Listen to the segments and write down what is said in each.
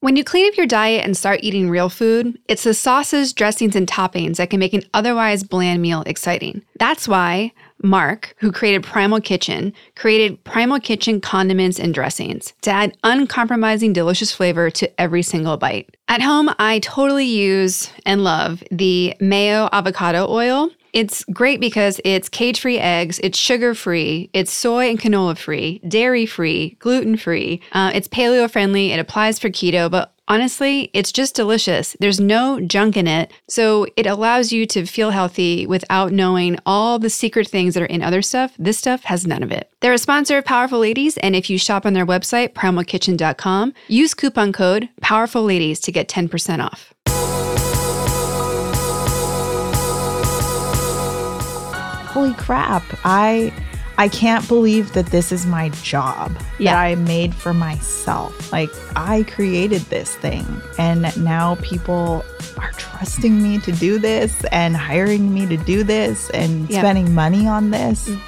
When you clean up your diet and start eating real food, it's the sauces, dressings, and toppings that can make an otherwise bland meal exciting. That's why Mark, who created Primal Kitchen, created Primal Kitchen condiments and dressings to add uncompromising delicious flavor to every single bite. At home, I totally use and love the mayo avocado oil. It's great because it's cage free eggs, it's sugar free, it's soy and canola free, dairy free, gluten free, uh, it's paleo friendly, it applies for keto, but Honestly, it's just delicious. There's no junk in it. So it allows you to feel healthy without knowing all the secret things that are in other stuff. This stuff has none of it. They're a sponsor of Powerful Ladies, and if you shop on their website, primalkitchen.com, use coupon code Powerful Ladies to get 10% off. Holy crap. I I can't believe that this is my job Yeah. that I made for myself. Like I created this thing and now people are trusting me to do this and hiring me to do this and Yeah. spending money on this. Mm.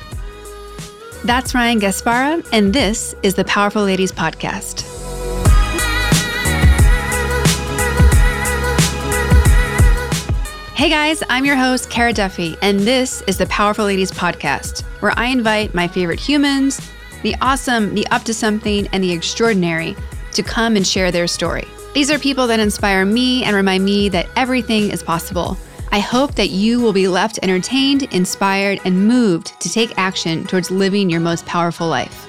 That's Ryan Gaspara, and this is the Powerful Ladies Podcast. Hey guys, I'm your host, Kara Duffy, and this is the Powerful Ladies Podcast, where I invite my favorite humans, the awesome, the up to something, and the extraordinary to come and share their story. These are people that inspire me and remind me that everything is possible. I hope that you will be left entertained, inspired, and moved to take action towards living your most powerful life.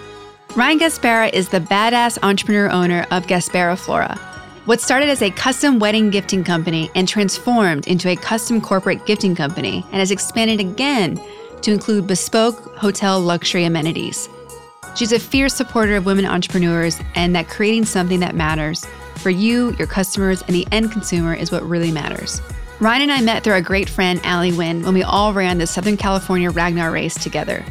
Ryan Gaspara is the badass entrepreneur owner of Gaspara Flora. What started as a custom wedding gifting company and transformed into a custom corporate gifting company and has expanded again to include bespoke hotel luxury amenities. She's a fierce supporter of women entrepreneurs and that creating something that matters for you, your customers, and the end consumer is what really matters. Ryan and I met through our great friend Allie Wynn when we all ran the Southern California Ragnar race together.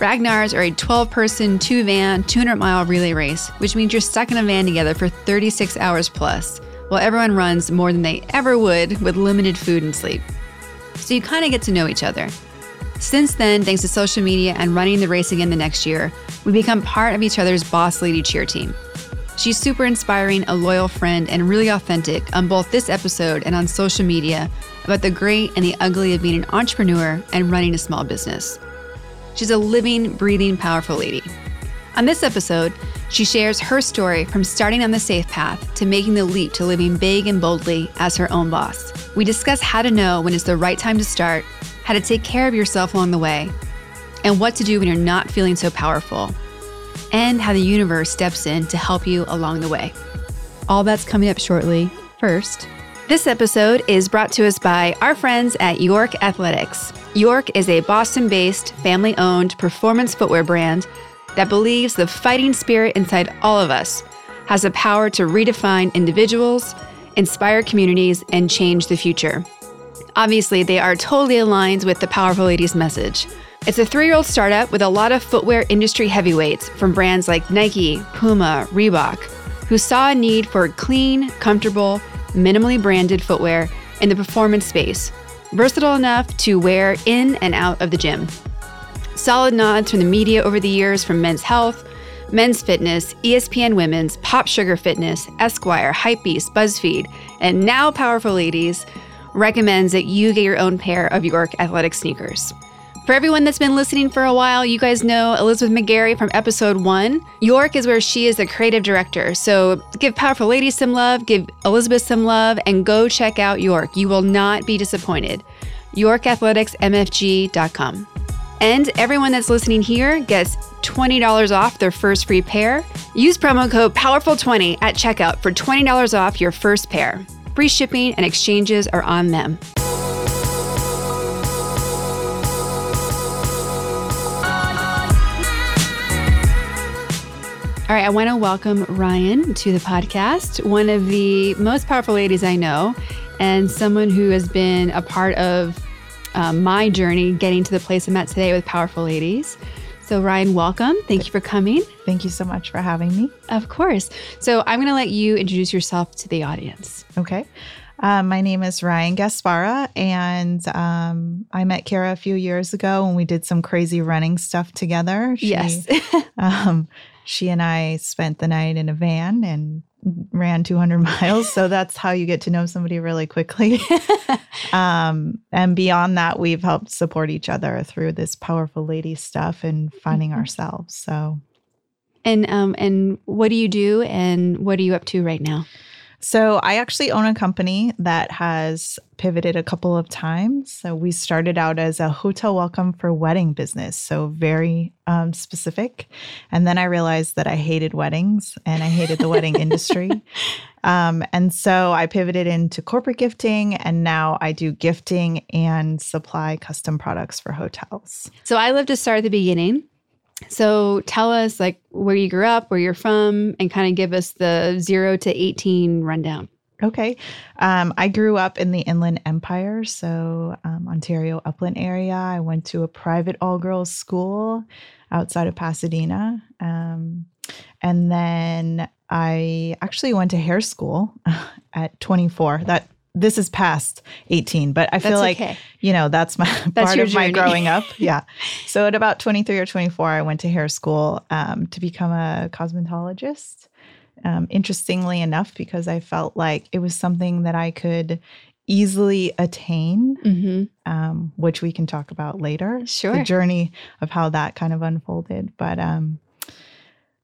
Ragnars are a 12 person, two van, 200 mile relay race, which means you're stuck in a van together for 36 hours plus, while everyone runs more than they ever would with limited food and sleep. So you kind of get to know each other. Since then, thanks to social media and running the race again the next year, we become part of each other's boss lady cheer team. She's super inspiring, a loyal friend, and really authentic on both this episode and on social media about the great and the ugly of being an entrepreneur and running a small business. She's a living, breathing, powerful lady. On this episode, she shares her story from starting on the safe path to making the leap to living big and boldly as her own boss. We discuss how to know when it's the right time to start, how to take care of yourself along the way, and what to do when you're not feeling so powerful, and how the universe steps in to help you along the way. All that's coming up shortly. First, this episode is brought to us by our friends at York Athletics. York is a Boston based, family owned performance footwear brand that believes the fighting spirit inside all of us has the power to redefine individuals, inspire communities, and change the future. Obviously, they are totally aligned with the Powerful Ladies message. It's a three year old startup with a lot of footwear industry heavyweights from brands like Nike, Puma, Reebok, who saw a need for clean, comfortable, minimally branded footwear in the performance space, versatile enough to wear in and out of the gym. Solid nods from the media over the years from Men's Health, Men's Fitness, ESPN Women's, Pop Sugar Fitness, Esquire, Hypebeast, BuzzFeed, and now Powerful Ladies recommends that you get your own pair of York athletic sneakers. For everyone that's been listening for a while, you guys know Elizabeth McGarry from episode one. York is where she is the creative director. So give Powerful Ladies some love, give Elizabeth some love, and go check out York. You will not be disappointed. YorkAthleticsMFG.com. And everyone that's listening here gets $20 off their first free pair. Use promo code POWERFUL20 at checkout for $20 off your first pair. Free shipping and exchanges are on them. All right, I want to welcome Ryan to the podcast, one of the most powerful ladies I know, and someone who has been a part of um, my journey getting to the place I'm at today with Powerful Ladies. So, Ryan, welcome. Thank you for coming. Thank you so much for having me. Of course. So, I'm going to let you introduce yourself to the audience. Okay. Um, my name is Ryan Gaspara, and um, I met Kara a few years ago when we did some crazy running stuff together. She, yes. um, she and I spent the night in a van and ran 200 miles. So that's how you get to know somebody really quickly. um, and beyond that, we've helped support each other through this powerful lady stuff and finding Mm-hmm. ourselves. So, And um and what do you do and what are you up to right now? So I actually own a company that has pivoted a couple of times. So we started out as a hotel welcome for wedding business, so very um, specific. And then I realized that I hated weddings and I hated the wedding industry. Um, and so I pivoted into corporate gifting, and now I do gifting and supply custom products for hotels. So I love to start at the beginning. So tell us like where you grew up, where you're from, and kind of give us the zero to 18 rundown. Okay. Um, I grew up in the Inland Empire, so um, Ontario upland area. I went to a private all girls school outside of Pasadena. Um, and then I actually went to hair school at 24. That this is past 18, but I feel That's like okay. you know that's my part your of my growing up yeah so at about 23 or 24 i went to hair school um, to become a cosmetologist um, interestingly enough because i felt like it was something that i could easily attain Mm-hmm. um, which we can talk about later Sure. the journey of how that kind of unfolded but um,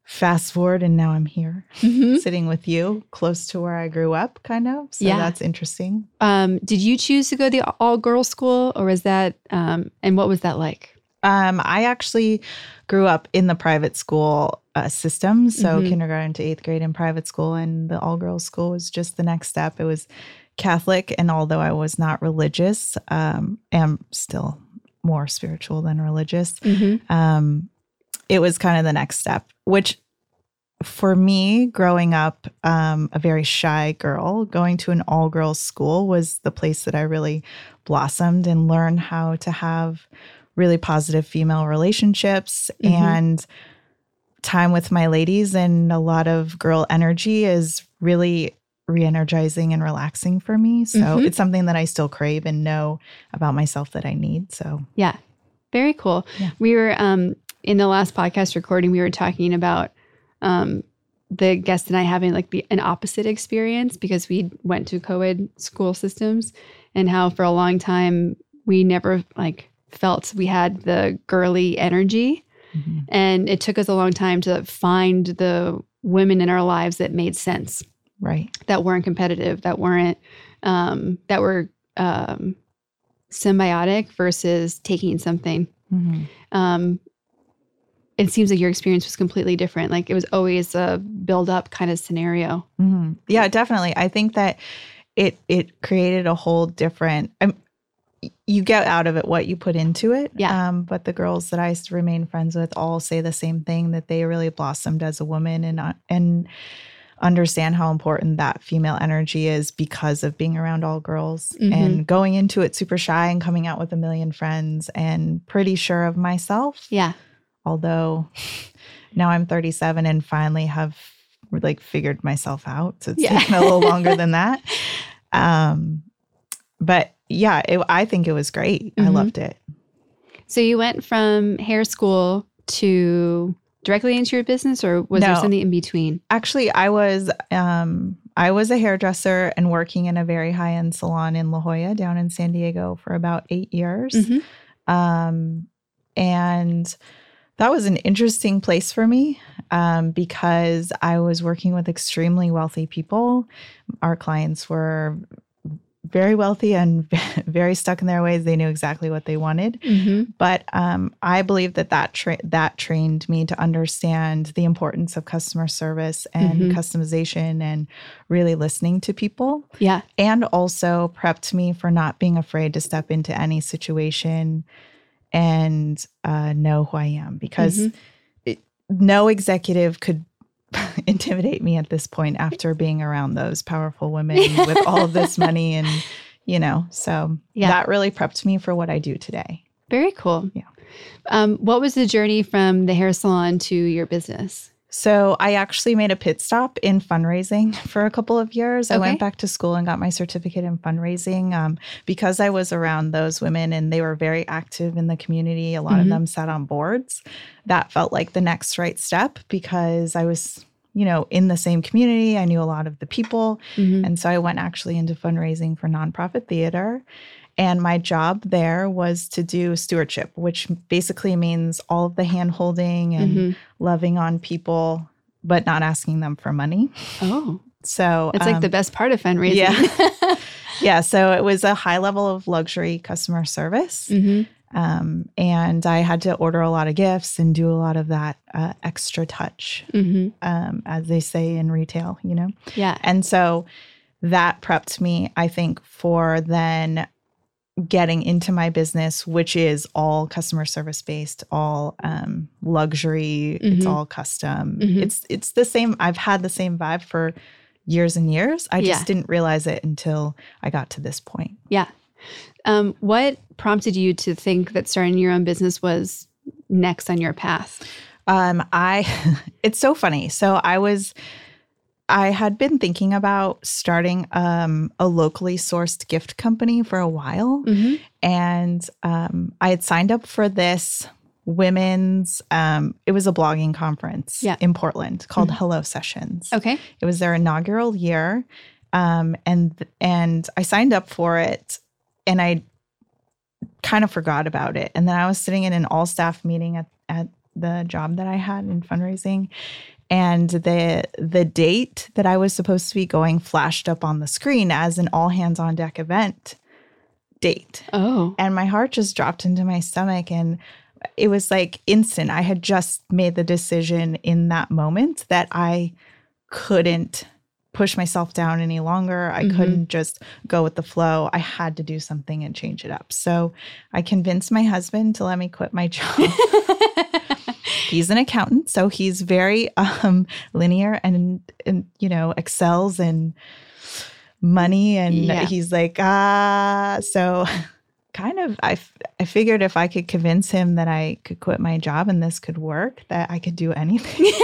fast forward and now i'm here Mm-hmm. sitting with you close to where i grew up kind of so Yeah. that's interesting Um, did you choose to go to the all girls school or was that, um, and what was that like? Um, I actually grew up in the private school uh, system, so Mhm. kindergarten to eighth grade in private school, and the all girls school was just the next step. It was Catholic, and although I was not religious, um, am still more spiritual than religious. Mm-hmm. It was kind of the next step, which for me, growing up um, a very shy girl, going to an all girls school was the place that I really blossomed and learned how to have really positive female relationships Mhm. and time with my ladies. And a lot of girl energy is really re energizing and relaxing for me. So Mhm. it's something that I still crave and know about myself that I need. So, Yeah. Very cool. Yeah. We were um in the last podcast recording, we were talking about um the guest and I having like the an opposite experience because we went to co-ed school systems and how for a long time we never like felt we had the girly energy mhm. and it took us a long time to find the women in our lives that made sense right. that weren't competitive, that weren't um, that were um, symbiotic versus taking something. Mhm. Um, it seems like your experience was completely different. Like it was always a build up kind of scenario. hmm Yeah, definitely. I think that it it created a whole different. Um, you get out of it what you put into it. Yeah. Um, but the girls that I remain friends with all say the same thing that they really blossomed as a woman and uh, and understand how important that female energy is because of being around all girls Mhm. and going into it super shy and coming out with a million friends and pretty sure of myself Yeah. Although now I'm 37 and finally have like figured myself out. So it's Yeah. taken a little longer than that. Um, but yeah, it, I think it was great. I Mhm. loved it. So you went from hair school to directly into your business, or was there something in between? Actually, I was um, I was a hairdresser and working in a very high end salon in La Jolla down in San Diego for about eight years. Mhm. Um, and that was an interesting place for me um, because I was working with extremely wealthy people. Our clients were very wealthy and very stuck in their ways. They knew exactly what they wanted. Mm-hmm. But um, I believe that that tra- that trained me to understand the importance of customer service and Mhm. customization and really listening to people Yeah. and also prepped me for not being afraid to step into any situation and uh, know who I am because Mhm. it, no executive could intimidate me at this point after being around those powerful women with all of this money and you know so Yeah. that really prepped me for what I do today. Very cool. Yeah. Um, what was the journey from the hair salon to your business? So I actually made a pit stop in fundraising for a couple of years. I went back to school and got my certificate in fundraising um, because I was around those women and they were very active in the community. A lot Mhm. of them sat on boards. That felt like the next right step because I was you know, in the same community. I knew a lot of the people. Mhm. And so I went actually into fundraising for nonprofit theater. And my job there was to do stewardship, which basically means all of the hand holding and Mhm. loving on people, but not asking them for money. Oh, So it's like um, the best part of fundraising. yeah. yeah. So it was a high level of luxury customer service. hmm Um, and I had to order a lot of gifts and do a lot of that uh, extra touch, hmm um, as they say in retail, you know? Yeah. And so that prepped me, I think, for then getting into my business, which is all customer service based, all um, luxury. It's Mhm. all custom. Mhm. It's it's the same. I've had the same vibe for years and years. I just Yeah. didn't realize it until I got to this point. Yeah. Um, what prompted you to think that starting your own business was next on your path? Um, I it's so funny. So I was I had been thinking about starting um, a locally sourced gift company for a while. Mm-hmm. and um, I had signed up for this women's. Um, it was a blogging conference Yeah. in Portland called Mhm. Hello Sessions. Okay. It was their inaugural year, um, and and I signed up for it, and I kind of forgot about it. And then I was sitting in an all staff meeting at at the job that I had in fundraising. And the the date that I was supposed to be going flashed up on the screen as an all hands on deck event date. Oh. and my heart just dropped into my stomach and it was like instant. I had just made the decision in that moment that i couldn't push myself down any longer. I Mhm. couldn't just go with the flow. I had to do something and change it up. So i convinced my husband to let me quit my job he's an accountant so he's very um linear and and you know excels in money and Yeah. he's like ah so kind of I, f- I figured if i could convince him that i could quit my job and this could work that i could do anything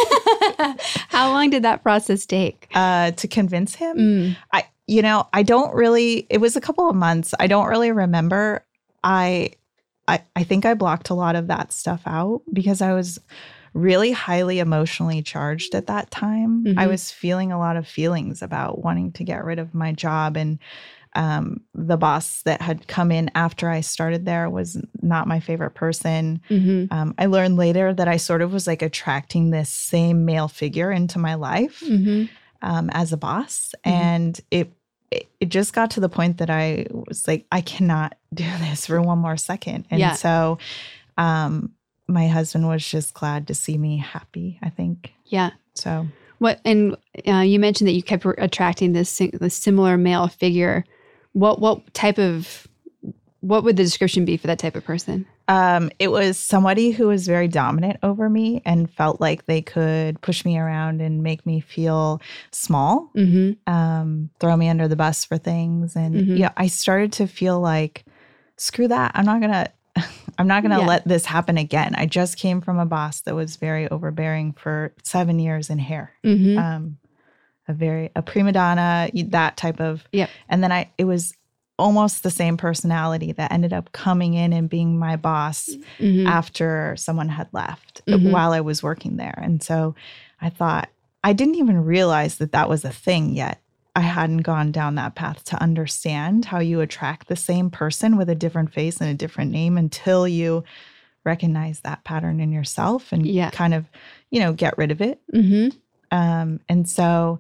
How long did that process take? uh to convince him Mm. I, you know, I don't really, it was a couple of months. I don't really remember. I, I, I think I blocked a lot of that stuff out because I was really highly emotionally charged at that time. I Mhm. was feeling a lot of feelings about wanting to get rid of my job and, um, the boss that had come in after I started there was not my favorite person. hmm Um, I learned later that I sort of was like attracting this same male figure into my life hmm um, as a boss, Mhm. and it, it it just got to the point that I was like, I cannot do this for one more second, and Yeah. so um, my husband was just glad to see me happy. I think Yeah. so. What and uh, you mentioned that you kept attracting this this similar male figure. What what type of what would the description be for that type of person? Um, it was somebody who was very dominant over me and felt like they could push me around and make me feel small. Mm-hmm. um, throw me under the bus for things. And Mhm. yeah, I started to feel like, screw that. I'm not gonna I'm not gonna Yeah. let this happen again. I just came from a boss that was very overbearing for seven years in hair. Mm-hmm. Um, a very a prima donna, that type of yeah and then I it was almost the same personality that ended up coming in and being my boss mm-hmm. after someone had left Mhm. while I was working there. And so I thought, I didn't even realize that that was a thing yet. I hadn't gone down that path to understand how you attract the same person with a different face and a different name until you recognize that pattern in yourself and Yeah. kind of, you know, get rid of it. Mm-hmm. Um, and so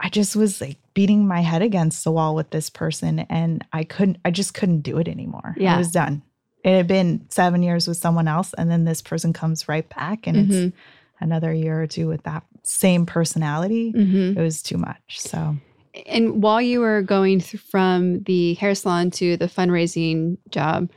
I just was like beating my head against the wall with this person and I couldn't, I just couldn't do it anymore. Yeah. I was done. It had been seven years with someone else, and then this person comes right back, and Mhm. it's another year or two with that same personality. Mm-hmm. It was too much. So, And while you were going from the hair salon to the fundraising job,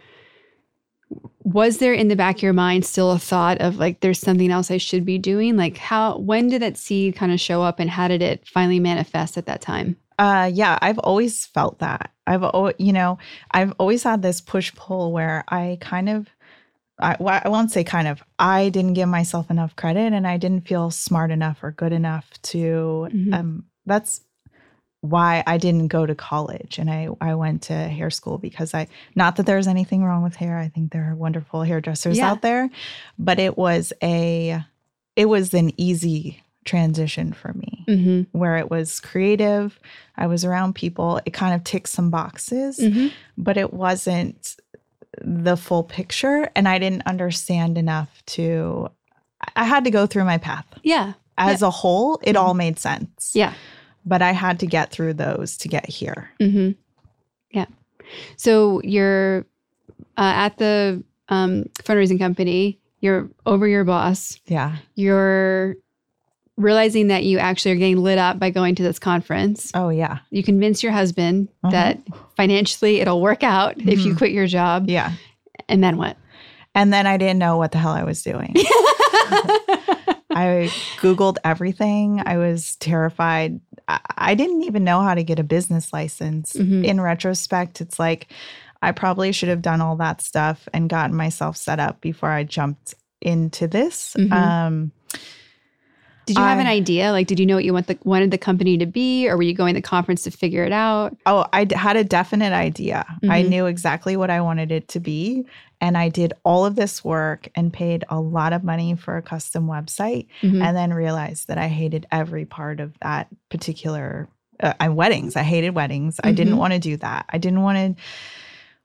was there in the back of your mind still a thought of like, there's something else I should be doing? Like, how, when did that seed kind of show up and how did it finally manifest at that time? uh, yeah, I've always felt that. I've, al- you know, I've always had this push pull where I kind of, I, well, I won't say kind of, I didn't give myself enough credit and I didn't feel smart enough or good enough to, Mhm. um, that's why I didn't go to college and I, I went to hair school because I, not that there's anything wrong with hair. I think there are wonderful hairdressers Yeah. out there, but it was a, it was an easy transition for me Mm-hmm. where it was creative. I was around people. It kind of ticked some boxes, Mm-hmm. but it wasn't the full picture. And I didn't understand enough to, I had to go through my path. Yeah. As a whole, it all made sense. Yeah. But I had to get through those to get here. Mm-hmm. Yeah. So you're uh, at the um, fundraising company. You're over your boss. Yeah. You're realizing that you actually are getting lit up by going to this conference. Oh, yeah. You convince your husband Uh-huh. that financially it'll work out if you Mhm. quit your job. Yeah. And then what? And then I didn't know what the hell I was doing. I Googled everything. I was terrified. I, I didn't even know how to get a business license. Mhm. In retrospect, it's like I probably should have done all that stuff and gotten myself set up before I jumped into this. Mhm. Um, Did you have an idea? Like, did you know what you want the, wanted the company to be, or were you going to the conference to figure it out? oh, I d- had a definite idea. I Mhm. knew exactly what I wanted it to be. And I did all of this work and paid a lot of money for a custom website. Mhm. and then realized that I hated every part of that particular uh, weddings. I hated weddings. I didn't Mhm. want to do that. I didn't want to.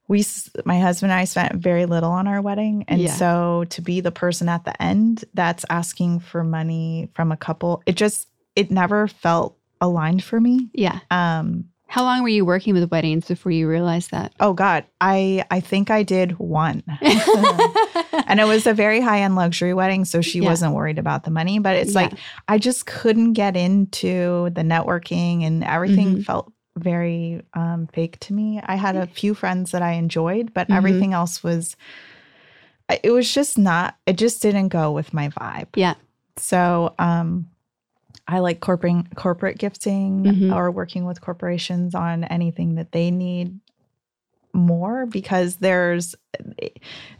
We, my husband and I spent very little on our wedding. And Yeah. so to be the person at the end that's asking for money from a couple, it just, it never felt aligned for me. yeah. Um, How long were you working with weddings before you realized that? oh God, I, I think I did one. and it was a very high end luxury wedding. So she Yeah. wasn't worried about the money, but it's Yeah. like, I just couldn't get into the networking and everything Mhm. felt very um, fake to me. I had a few friends that I enjoyed, but Mhm. everything else was, it was just not, it just didn't go with my vibe. Yeah. So, um, I like corporate corporate gifting Mhm. or working with corporations on anything that they need more because there's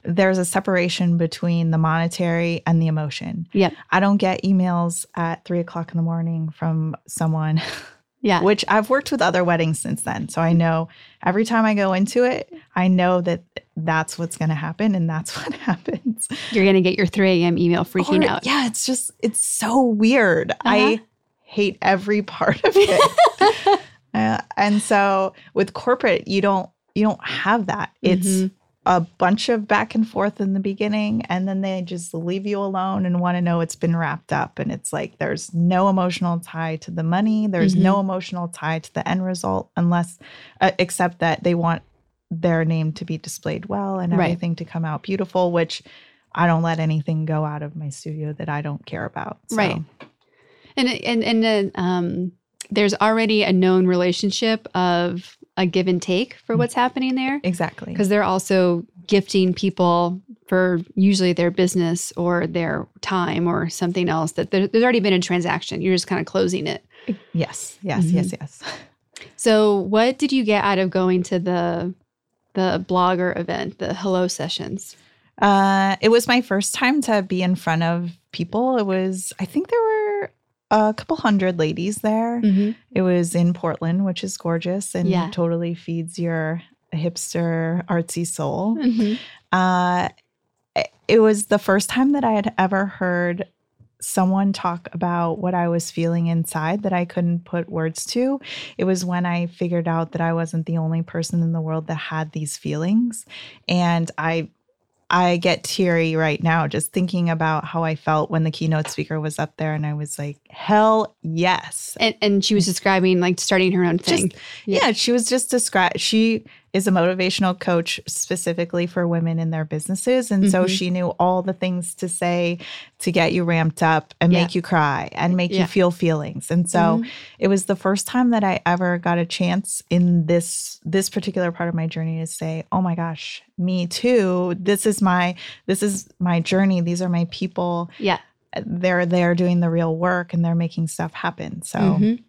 there's a separation between the monetary and the emotion. Yeah. I don't get emails at three o'clock in the morning from someone, Yeah. which I've worked with other weddings since then. So I know every time I go into it, I know that that's what's going to happen and that's what happens. You're going to get your 3 a.m. email freaking Or- out. Yeah, it's just, it's so weird. Uh-huh. I hate every part of it. Uh, and so with corporate, you don't, you don't have that. It's Mhm. A bunch of back and forth in the beginning, and then they just leave you alone and want to know it's been wrapped up. And it's like there's no emotional tie to the money. There's no Mm-hmm. emotional tie to the end result, unless, uh, except that they want their name to be displayed well and Right. everything to come out beautiful, which I don't let anything go out of my studio that I don't care about. So, Right. And and and um, there's already a known relationship of a give and take for what's happening there Exactly. because they're also gifting people for usually their business or their time or something else that there, there's already been a transaction. You're just kind of closing it. Yes, yes, Mhm. yes, yes. So, what did you get out of going to the the blogger event, the hello sessions? Uh, it was my first time to be in front of people. It was, I think there were a couple hundred ladies there. Mm-hmm. It was in Portland, which is gorgeous and Yeah. totally feeds your hipster artsy soul. Mm-hmm. Uh, it- it was the first time that I had ever heard someone talk about what I was feeling inside that I couldn't put words to. It was when I figured out that I wasn't the only person in the world that had these feelings. And I I get teary right now just thinking about how I felt when the keynote speaker was up there and I was like, hell yes. And, and she was describing like starting her own thing. Yeah. Yeah, she was just described. She is a motivational coach specifically for women in their businesses. And so Mhm. she knew all the things to say to get you ramped up and Yeah. make you cry and make Yeah. you feel feelings. And so Mhm. it was the first time that I ever got a chance in this this particular part of my journey to say, "Oh my gosh, me too. This is my this is my journey. These are my people. yeah. They're there doing the real work and they're making stuff happen." So Mhm.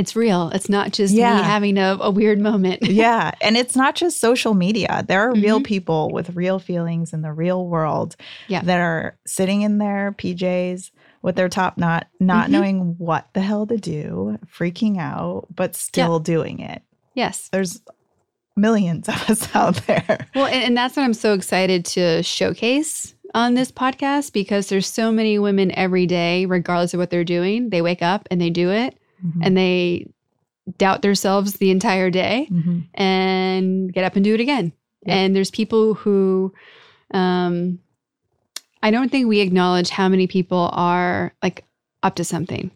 It's real. It's not just me having a, a weird moment. yeah. And it's not just social media. There are real Mhm. people with real feelings in the real world Yeah. that are sitting in their PJs with their top knot, not Mhm. knowing what the hell to do, freaking out, but still doing it. yes. There's millions of us out there. Well, and, and that's what I'm so excited to showcase on this podcast because there's so many women every day, regardless of what they're doing. They wake up and they do it Mhm. and they doubt themselves the entire day Mhm. and get up and do it again. Yep. And there's people who, um, I don't think we acknowledge how many people are like up to something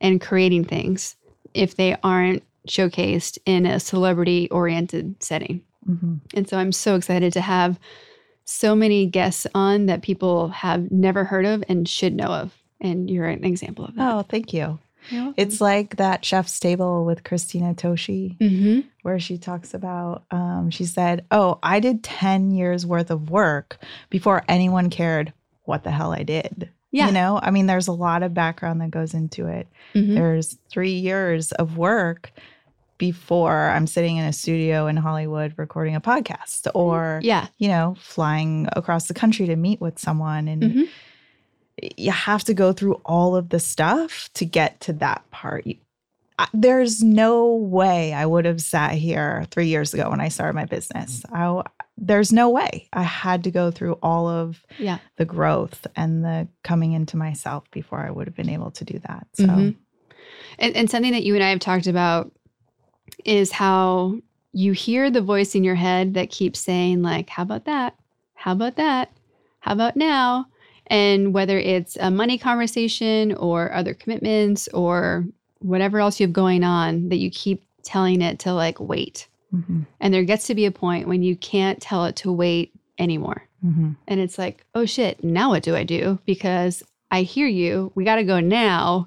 and creating things if they aren't showcased in a celebrity oriented setting. Mhm. And so I'm so excited to have so many guests on that people have never heard of and should know of. And you're an example of that. Oh, thank you. You're It's like that chef's table with Christina Tosi, hmm where she talks about, um, she said, Oh, I did 10 years worth of work before anyone cared what the hell I did. Yeah. You know, I mean, there's a lot of background that goes into it. Mhm. There's three years of work before I'm sitting in a studio in Hollywood recording a podcast or, Yeah. you know, flying across the country to meet with someone. And Mhm. You have to go through all of the stuff to get to that part. You- I- There's no way I would have sat here three years ago when I started my business. I, there's no way. I had to go through all of Yeah. the growth and the coming into myself before I would have been able to do that. So, Mhm. And, and something that you and I have talked about is how you hear the voice in your head that keeps saying, like, how about that? How about that? How about now? And whether it's a money conversation or other commitments or whatever else you have going on, that you keep telling it to like wait. mhm, And there gets to be a point when you can't tell it to wait anymore. mhm. And it's like, oh shit, now what do I do? Because I hear you. We got to go now.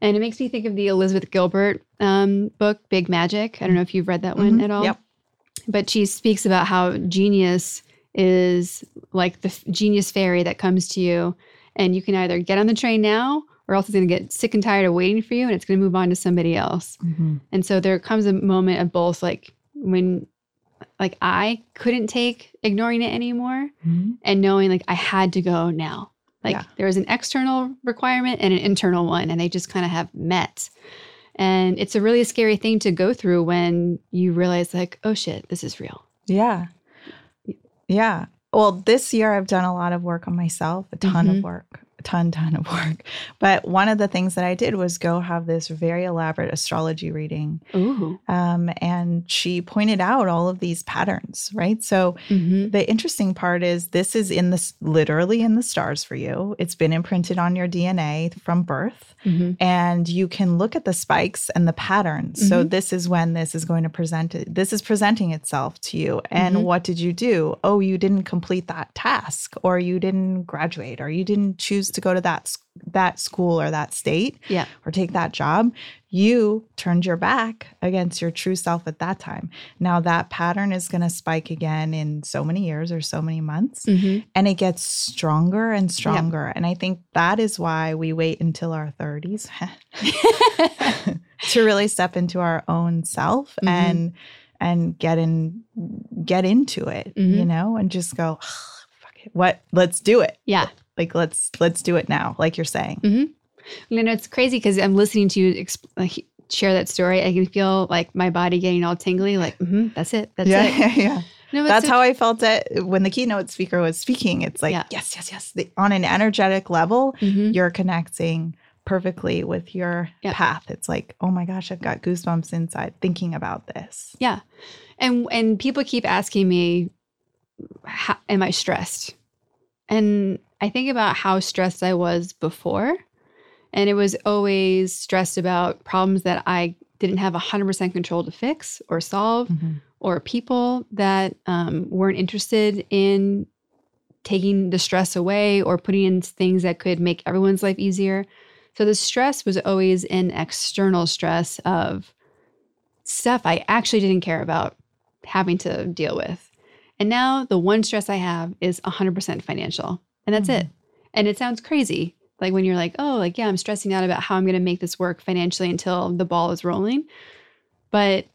And it makes me think of the Elizabeth Gilbert um, book, Big Magic. I don't know if you've read that one Mhm. at all. Yep. But she speaks about how genius is like the genius fairy that comes to you, and you can either get on the train now or else it's going to get sick and tired of waiting for you and it's going to move on to somebody else. Mhm. And so there comes a moment of both like when like I couldn't take ignoring it anymore Mhm. and knowing like I had to go now. Like Yeah. there was an external requirement and an internal one, and they just kind of have met. And it's a really scary thing to go through when you realize, like, oh shit, this is real. Yeah. Yeah. Well, this year I've done a lot of work on myself, a ton Mhm. of work, ton, ton of work. But one of the things that I did was go have this very elaborate astrology reading. Ooh. Um, and she pointed out all of these patterns, right? So Mm-hmm. the interesting part is this is in this literally in the stars for you. It's been imprinted on your DNA from birth Mm-hmm. and you can look at the spikes and the patterns. So this is when this is going to present it. This is presenting itself to you. And Mhm. what did you do? Oh, you didn't complete that task, or you didn't graduate, or you didn't choose to go to that that school or that state, Yeah. or take that job. You turned your back against your true self at that time. Now that pattern is going to spike again in so many years or so many months Mm-hmm. and it gets stronger and stronger. And I think that is why we wait until our 30s to really step into our own self Mhm. and and get in get into it, you Mhm. know, and just go, "Ugh, fuck it. What let's do it. yeah. Like let's let's do it now, like you're saying. You know, it's crazy because I'm listening to you exp- like, share that story. I can feel like my body getting all tingly. Like, mm-hmm, that's it. That's yeah, it. yeah, yeah. No, That's so- how I felt it when the keynote speaker was speaking. It's like, Yeah. yes, yes, yes. The, on an energetic level, Mhm. you're connecting perfectly with your Yeah. path. It's like, oh my gosh, I've got goosebumps inside thinking about this. Yeah. And and people keep asking me how, am I stressed? And I think about how stressed I was before and it was always stressed about problems that I didn't have 100% control to fix or solve or people that um, weren't interested in taking the stress away or putting in things that could make everyone's life easier. So the stress was always an external stress of stuff I actually didn't care about having to deal with. And now the one stress I have is 100% financial. And that's it. And it sounds crazy. Like when you're like, oh, like, yeah, I'm stressing out about how I'm going to make this work financially until the ball is rolling. But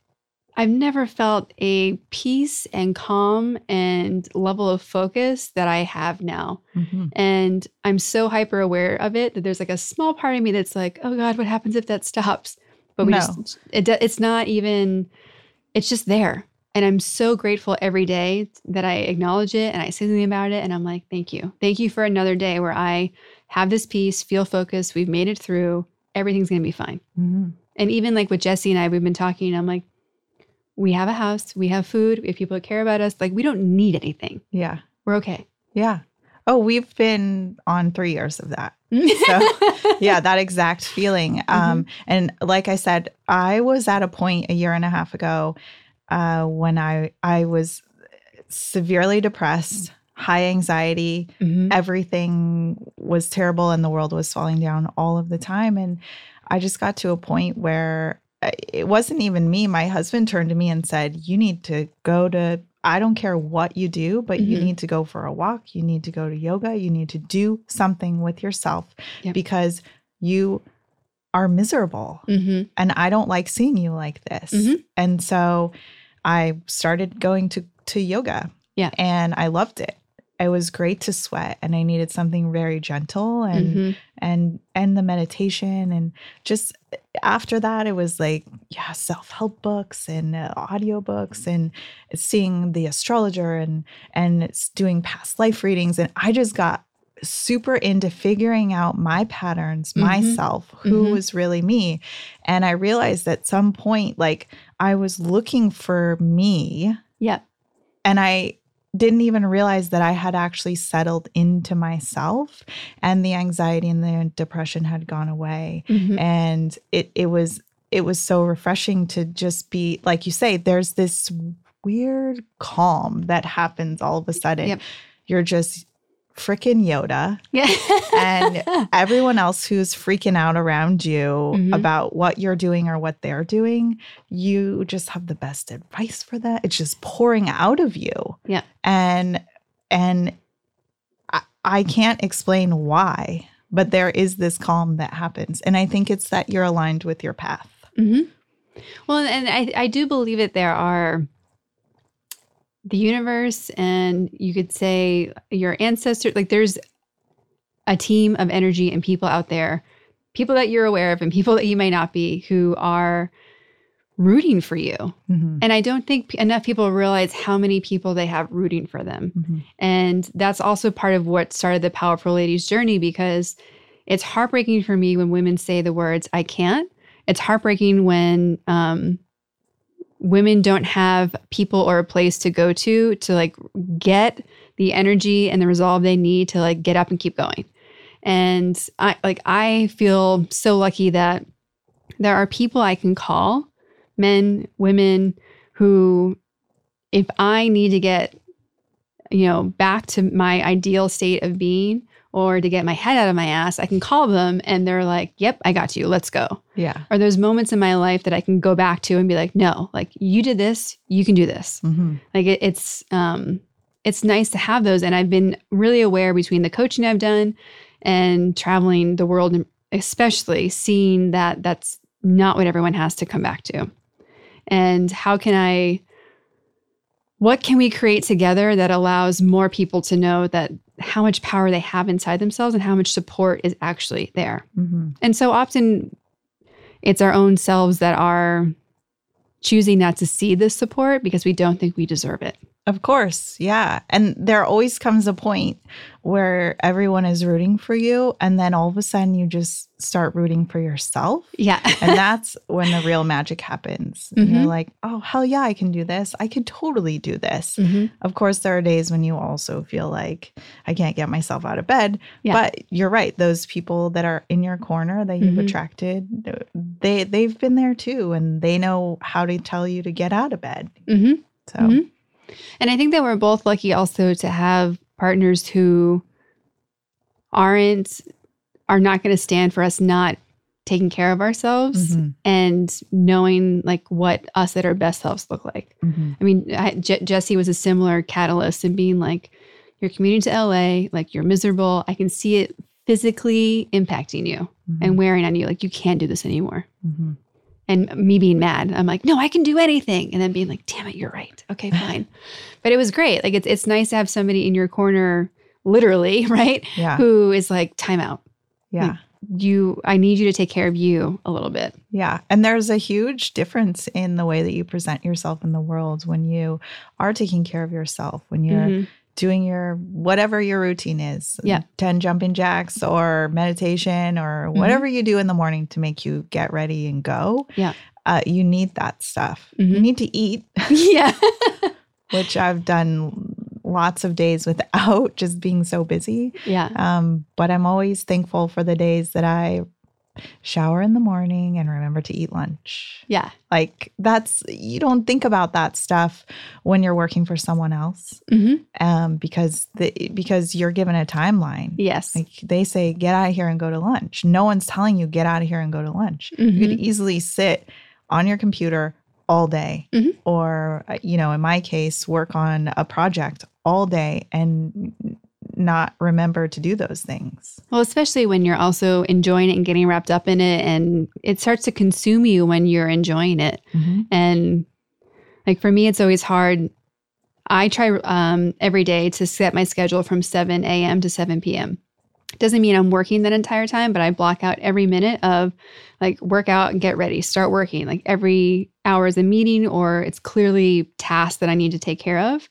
I've never felt a peace and calm and level of focus that I have now. Mhm. And I'm so hyper aware of it that there's like a small part of me that's like, oh God, what happens if that stops? But we No. just, it, it's not even, it's just there. And I'm so grateful every day that I acknowledge it and I say something about it. And I'm like, thank you. Thank you for another day where I have this peace, feel focused. We've made it through. Everything's going to be fine. Mhm. And even like with Jesse and I, we've been talking. I'm like, we have a house, we have food, we have people that care about us. Like, we don't need anything. Yeah. We're okay. Yeah. Oh, we've been on three years of that. So, yeah, that exact feeling. Um, and like I said, I was at a point a year and a half ago uh, when I I was severely depressed, high anxiety, Mhm. everything was terrible and the world was falling down all of the time. And I just got to a point where uh, it wasn't even me. My husband turned to me and said, You need to go to, I don't care what you do, but you Mhm. need to go for a walk. You need to go to yoga. You need to do something with yourself Yep. because you are miserable. Mhm. And I don't like seeing you like this. Mhm. And so I started going to, to yoga. Yeah. And I loved it. It was great to sweat and I needed something very gentle and Mhm. and and the meditation and just after that it was like yeah self-help books and uh, audiobooks and seeing the astrologer and and it's doing past life readings and I just got super into figuring out my patterns Mhm. myself who Mhm. was really me and I realized at some point like I was looking for me Yep. and I didn't even realize that I had actually settled into myself and the anxiety and the depression had gone away Mhm. and it it was it was so refreshing to just be like you say there's this weird calm that happens all of a sudden Yep. you're just freaking Yoda Yeah. and everyone else who's freaking out around you Mhm. about what you're doing or what they're doing, you just have the best advice for that. It's just pouring out of you. Yeah. And and I, I can't explain why, but there is this calm that happens. And I think it's that you're aligned with your path. hmm Well, and I, I do believe that there are the universe, and you could say your ancestors. Like, there's a team of energy and people out there, people that you're aware of, and people that you may not be, who are rooting for you. Mhm. And I don't think enough people realize how many people they have rooting for them. Mhm. And that's also part of what started the Powerful Ladies journey because it's heartbreaking for me when women say the words, I can't. It's heartbreaking when um, women don't have people or a place to go to to like get the energy and the resolve they need to like get up and keep going. And I like I feel so lucky that there are people I can call, men, women who if I need to get you know back to my ideal state of being or to get my head out of my ass, I can call them and they're like, "Yep, I got you. Let's go." Yeah. Or there's moments in my life that I can go back to and be like, "No, like you did this, you can do this." Mhm. Like it, it's um it's nice to have those and I've been really aware between the coaching I've done and traveling the world and especially seeing that that's not what everyone has to come back to. And how can I what can we create together that allows more people to know that how much power they have inside themselves and how much support is actually there. Mhm. And so often it's our own selves that are choosing not to see this support because we don't think we deserve it. Of course, yeah. And there always comes a point where everyone is rooting for you, and then all of a sudden you just start rooting for yourself. Yeah. And that's when the real magic happens. And You're like, oh, hell yeah, I can do this. I could totally do this. Mhm. Of course, there are days when you also feel like I can't get myself out of bed. Yeah. But you're right. Those people that are in your corner that you've Mhm. attracted, they they've been there too, and they know how to tell you to get out of bed. Mhm. So Mhm. And I think that we're both lucky also to have partners who aren't are not going to stand for us not taking care of ourselves Mhm. and knowing like what us at our best selves look like. Mhm. I mean, I, Je- Jesse was a similar catalyst in being like, you're commuting to LA, like you're miserable. I can see it physically impacting you Mhm. and wearing on you. Like you can't do this anymore. And me being mad, I'm like, no, I can do anything. And then being like, damn it, you're right. Okay, fine. but it was great. Like it's it's nice to have somebody in your corner, literally, right? yeah, Who is like, time out. yeah, you I need you to take care of you a little bit. Yeah. And there's a huge difference in the way that you present yourself in the world when you are taking care of yourself, when you're Mhm. Doing your whatever your routine is. Yeah. 10 jumping jacks or meditation or Mm-hmm. whatever you do in the morning to make you get ready and go. Yeah. Uh, you need that stuff. You Mhm. need to eat, yeah. which I've done lots of days without just being so busy. yeah. Um, but I'm always thankful for the days that I shower in the morning and remember to eat lunch. Yeah. Like that's you don't think about that stuff when you're working for someone else, hmm um, because the because you're given a timeline. Yes. Like they say, get out of here and go to lunch. No one's telling you get out of here and go to lunch. You Mhm. could easily sit on your computer all day, Mhm. or uh, you know, in my case, work on a project all day and not remember to do those things. Well, especially when you're also enjoying it and getting wrapped up in it, and it starts to consume you when you're enjoying it. And like for me, it's always hard. I try um, every day to set my schedule from 7 a.m. to 7 p.m. Doesn't mean I'm working that entire time, but I block out every minute of like work out and get ready, start working. Like every hour is a meeting or it's clearly tasks that I need to take care of.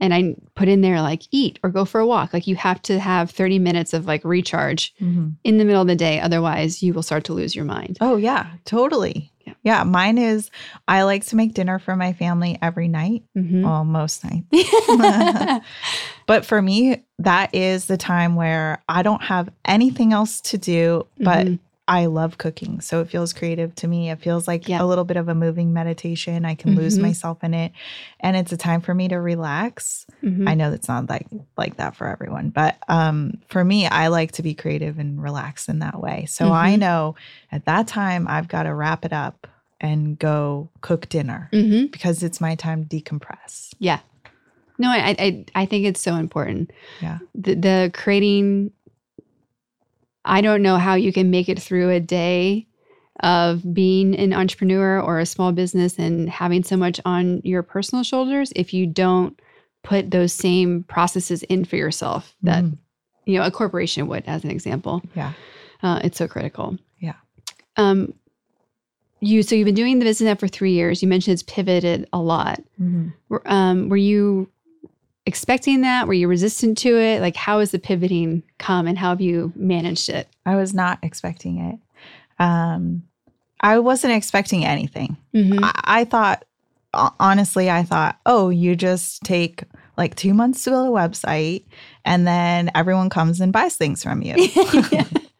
And I put in there like eat or go for a walk. Like you have to have 30 minutes of like recharge Mhm. in the middle of the day. Otherwise, you will start to lose your mind. Oh yeah, totally. Yeah. Yeah. mine is I like to make dinner for my family every night. Mhm. Well, most nights. But for me, that is the time where I don't have anything else to do, but Mhm. I love cooking. So it feels creative to me. It feels like Yeah. a little bit of a moving meditation. I can lose Mhm. myself in it. And it's a time for me to relax. Mhm. I know that's not like like that for everyone, but um, for me, I like to be creative and relax in that way. So I Mhm. know at that time I've got to wrap it up and go cook dinner Mhm. because it's my time to decompress. Yeah. No, I, I I think it's so important. Yeah. The, the creating. I don't know how you can make it through a day of being an entrepreneur or a small business and having so much on your personal shoulders if you don't put those same processes in for yourself that Mhm. you know a corporation would, as an example. Yeah. Uh, it's so critical. Yeah. Um. You so you've been doing the business now for three years. You mentioned it's pivoted a lot. Mhm. Um, were you expecting that? Were you resistant to it? Like, how has the pivoting come and how have you managed it? I was not expecting it. Um, I wasn't expecting anything. Mhm. I, I thought, honestly, I thought, oh, you just take like two months to build a website and then everyone comes and buys things from you,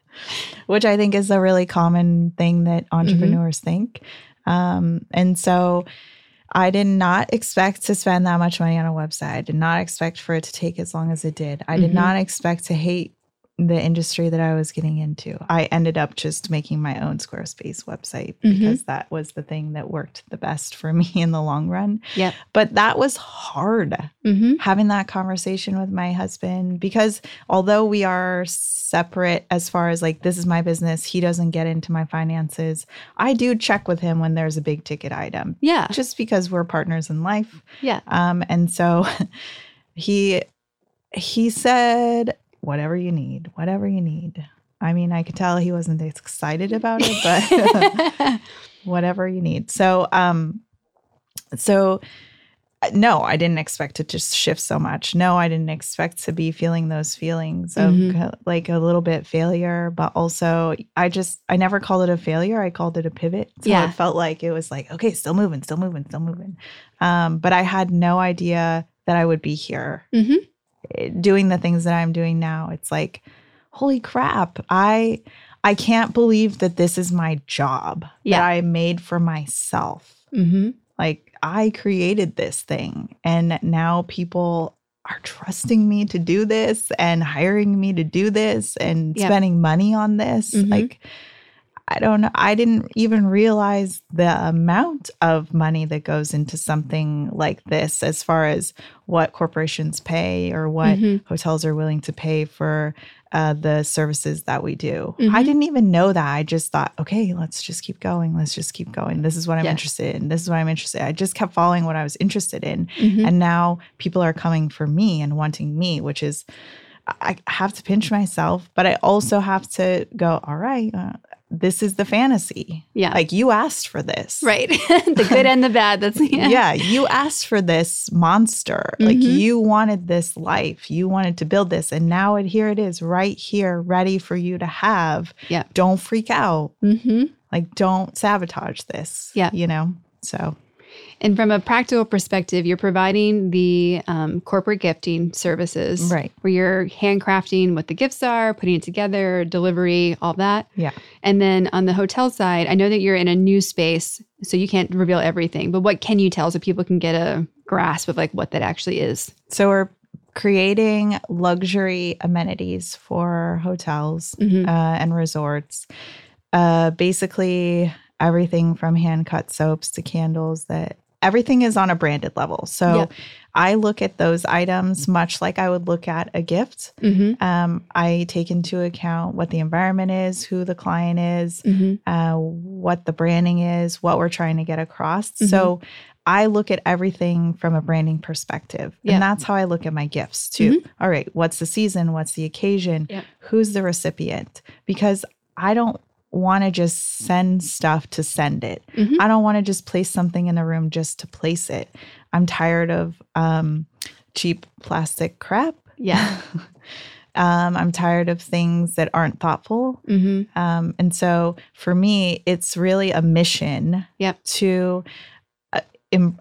which I think is a really common thing that entrepreneurs think. Um, and so I did not expect to spend that much money on a website. I did not expect for it to take as long as it did. I did Mhm. not expect to hate the industry that I was getting into. I ended up just making my own Squarespace website Mhm. because that was the thing that worked the best for me in the long run. Yep. But that was hard hmm having that conversation with my husband because although we are separate as far as like this is my business, he doesn't get into my finances. I do check with him when there's a big ticket item Yeah. just because we're partners in life. Yeah. Um, and so he he said, "Whatever you need, whatever you need." I mean, I could tell he wasn't excited about it, but whatever you need. So, um, so uh, no, I didn't expect it to shift so much. No, I didn't expect to be feeling those feelings of Mhm. uh, like a little bit failure, but also I just I never called it a failure. I called it a pivot. So Yeah. it felt like it was like okay, still moving, still moving, still moving. Um, but I had no idea that I would be here hmm eh, doing the things that I'm doing now. It's like holy crap, I I can't believe that this is my job Yeah. that I made for myself. hmm Like I created this thing and now people are trusting me to do this and hiring me to do this and Yep. spending money on this. Mhm. Like I don't know. I didn't even realize the amount of money that goes into something like this as far as what corporations pay or what Mhm. hotels are willing to pay for uh, the services that we do. I Mhm. didn't even know that. I just thought, okay, let's just keep going. Let's just keep going. This is what I'm Yeah. interested in. This is what I'm interested in. I just kept following what I was interested in. Mhm. And now people are coming for me and wanting me, which is I have to pinch myself, but I also have to go, all right, uh, this is the fantasy. Yeah. Like you asked for this. Right. the good and the bad. That's yeah. Yeah. You asked for this monster. Like Mhm. you wanted this life. You wanted to build this. And now it here it is right here, ready for you to have. Yeah. Don't freak out. Mm-hmm. Like don't sabotage this. Yeah. You know? So And from a practical perspective, you're providing the um, corporate gifting services, Right. Where you're handcrafting what the gifts are, putting it together, delivery, all that. Yeah. And then on the hotel side, I know that you're in a new space, so you can't reveal everything. But what can you tell so people can get a grasp of like what that actually is? so we're creating luxury amenities for hotels Mhm. uh, and resorts. Uh, basically, everything from hand cut soaps to candles that everything is on a branded level. So Yeah. I look at those items much like I would look at a gift. Mm-hmm. Um, I take into account what the environment is, who the client is, Mm-hmm. uh, what the branding is, what we're trying to get across. Mhm. So I look at everything from a branding perspective. Yeah. And that's how I look at my gifts too. All right, what's the season? What's the occasion? Yeah. Who's the recipient? Because I don't want to just send stuff to send it. Mhm. I don't want to just place something in a room just to place it. I'm tired of um, cheap plastic crap. Yeah. um, I'm tired of things that aren't thoughtful. Mm-hmm. Um, and so for me, it's really a mission Yep. to uh, im-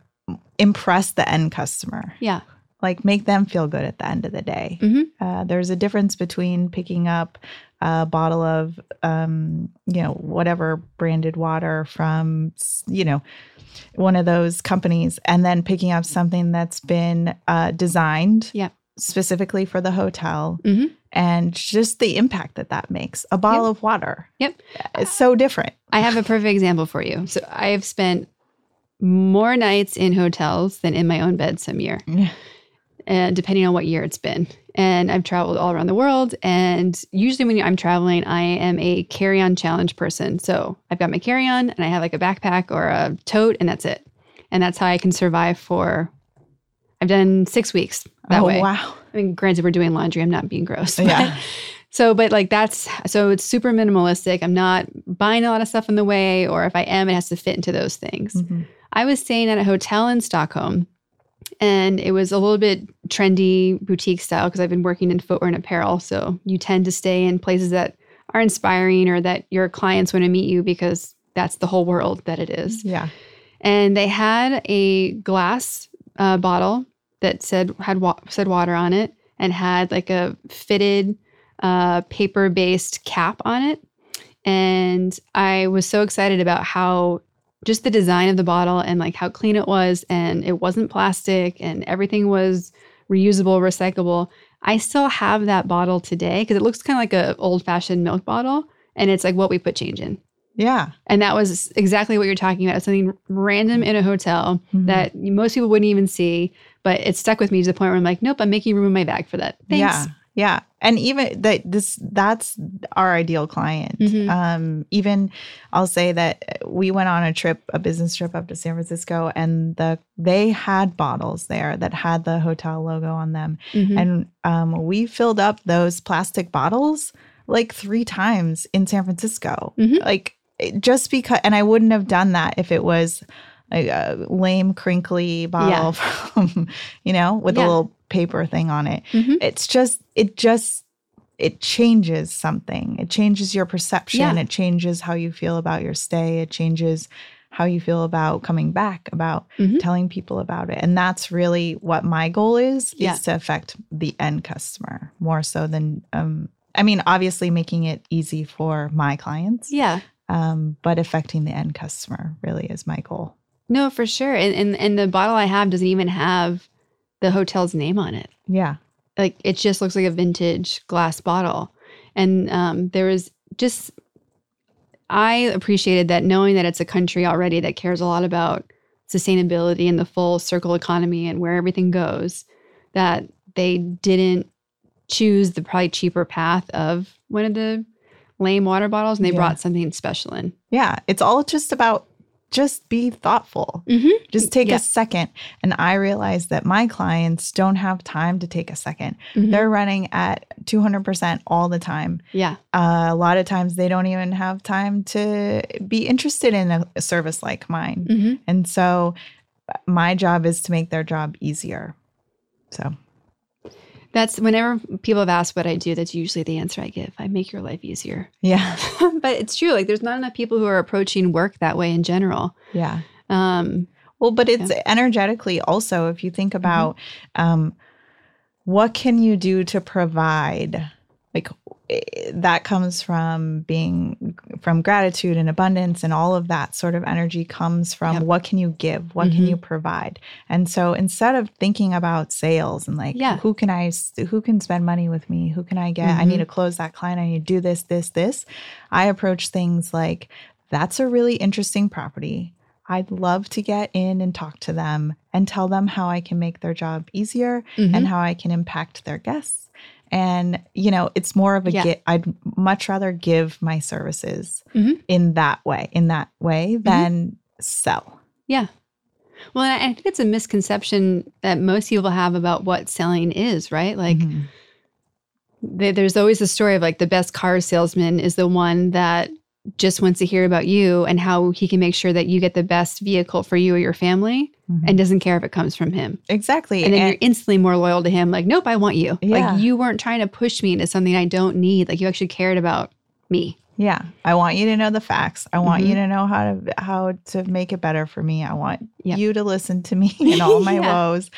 impress the end customer, Yeah. like make them feel good at the end of the day. Mhm. Uh, there's a difference between picking up a bottle of, um, you know, whatever branded water from, you know, one of those companies and then picking up something that's been uh, designed Yep. specifically for the hotel Mhm. and just the impact that that makes. A bottle of water. Yep. It's so different. I have a perfect example for you. So I have spent more nights in hotels than in my own bed some year, and depending on what year it's been. And I've traveled all around the world. And usually, when I'm traveling, I am a carry on challenge person. So I've got my carry on and I have like a backpack or a tote, and that's it. And that's how I can survive for, I've done six weeks that oh, way. wow. I mean, granted, we're doing laundry. I'm not being gross. but- Yeah. so, but like that's so it's super minimalistic. I'm not buying a lot of stuff in the way, or if I am, it has to fit into those things. Mhm. I was staying at a hotel in Stockholm, and it was a little bit trendy boutique style because I've been working in footwear and apparel. So you tend to stay in places that are inspiring or that your clients want to meet you because that's the whole world that it is Yeah. and they had a glass uh, bottle that said had wa- said water on it and had like a fitted uh, paper based cap on it and i was so excited about how just the design of the bottle and like how clean it was and it wasn't plastic and everything was reusable recyclable i still have that bottle today because it looks kind of like an old fashioned milk bottle and it's like what we put change in Yeah. and that was exactly what you're talking about. Something random in a hotel Mhm. that most people wouldn't even see, but it stuck with me to the point where I'm like, nope, I'm making room in my bag for that. Thanks. Yeah. Yeah. And even that this that's our ideal client. Mhm. Um, even I'll say that we went on a trip, a business trip up to San Francisco, and the they had bottles there that had the hotel logo on them. Mhm. And um, we filled up those plastic bottles like three times in San Francisco. Mhm. Like just because, and I wouldn't have done that if it was a lame, crinkly bottle from, you know, with Yeah. a little paper thing on it. Mhm. It's just, it just, it changes something. It changes your perception. Yeah. It changes how you feel about your stay. It changes how you feel about coming back, about Mhm. telling people about it. And that's really what my goal is, Yeah. is to affect the end customer more so than um I mean, obviously making it easy for my clients, Yeah. um, but affecting the end customer really is my goal. No, for sure. And, and and the bottle I have doesn't even have the hotel's name on it. Yeah. Like it just looks like a vintage glass bottle. And um, there was just I appreciated that knowing that it's a country already that cares a lot about sustainability and the full circle economy and where everything goes, that they didn't choose the probably cheaper path of one of the lame water bottles and they Yeah. brought something special in. Yeah. It's all just about just be thoughtful. Mhm. Just take Yeah. a second. And I realize that my clients don't have time to take a 2nd they Mhm. They're running at 200% all the time. Yeah. Uh, a lot of times they don't even have time to be interested in a, a service like mine. hmm And so my job is to make their job easier. So, That's whenever people have asked what I do, that's usually the answer I give. I make your life easier. yeah. but it's true. Like there's not enough people who are approaching work that way in general. Yeah. Um, Well, but it's energetically also, if you think about um, what can you do to provide, like that comes from being from gratitude and abundance and all of that sort of energy comes from Yep. what can you give what can Mhm. you provide and so instead of thinking about sales and like Yeah. who can i who can spend money with me who can i get i need Mhm. to close that client i need to do this this this i approach things like that's a really interesting property I'd love to get in and talk to them and tell them how I can make their job easier mhm. and how I can impact their guests. And, you know, it's more of a Yeah. get, I'd much rather give my services Mhm. in that way, in that way Mm-hmm. than sell. yeah. Well, I think it's a misconception that most people have about what selling is, right? Like Mhm. th- there's always a story of like the best car salesman is the one that just wants to hear about you and how he can make sure that you get the best vehicle for you or your family Mhm. and doesn't care if it comes from him. exactly. And then And- you're instantly more loyal to him. Like, nope, I want you. Yeah. Like, you weren't trying to push me into something I don't need. Like, you actually cared about me. yeah, I want you to know the facts. I want Mhm. you to know how to how to make it better for me. I want you to listen to me and all my Yeah. woes,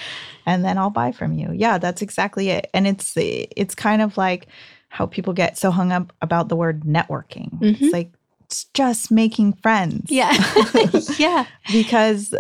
and then I'll buy from you. Yeah, that's exactly it. And it's it's kind of like how people get so hung up about the word networking. Mhm. It's like it's just making friends. Yeah. yeah. because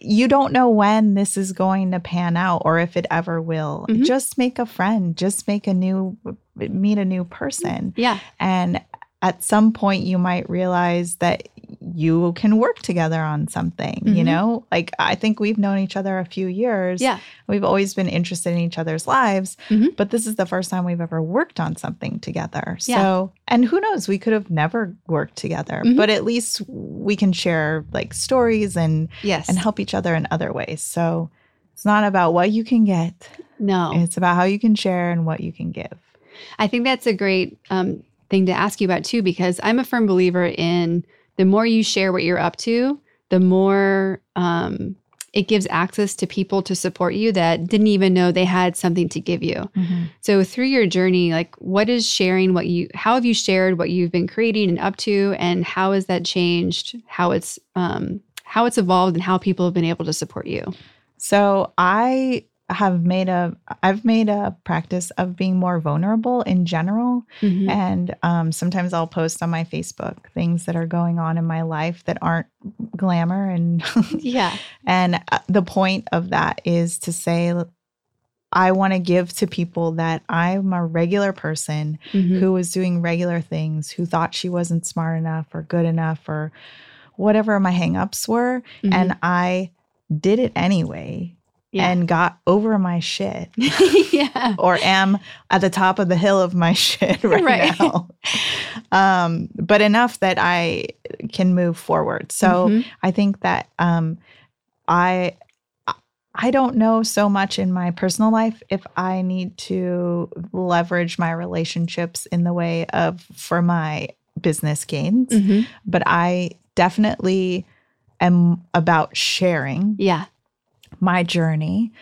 you don't know when this is going to pan out or if it ever will. Mhm. Just make a friend, just make a new meet a new person. Yeah. And at some point you might realize that you can work together on something, you Mhm. know? Like I think we've known each other a few years. Yeah. We've always been interested in each other's lives, Mhm. but this is the first time we've ever worked on something together. Yeah. So, and who knows, we could have never worked together, Mhm. but at least we can share like stories and Yes. and help each other in other ways. So, it's not about what you can get. no. It's about how you can share and what you can give. I think that's a great um, thing to ask you about too, because I'm a firm believer in the more you share what you're up to, the more um, it gives access to people to support you that didn't even know they had something to give you. So through your journey, like what is sharing what you, how have you shared what you've been creating and up to, and how has that changed? How it's um, how it's evolved and how people have been able to support you. So I have made a I've made a practice of being more vulnerable in general Mhm. and um, sometimes I'll post on my Facebook things that are going on in my life that aren't glamour and Yeah. and uh, the point of that is to say I want to give to people that I'm a regular person Mhm. who was doing regular things, who thought she wasn't smart enough or good enough or whatever my hangups were. Mhm. And I did it anyway yeah. and got over my shit yeah. or am at the top of the hill of my shit right, Right. now. Um, but enough that I can move forward. So Mhm. I think that um, I I don't know so much in my personal life if I need to leverage my relationships in the way of for my business gains, Mhm. but I definitely am about sharing Yeah. My journey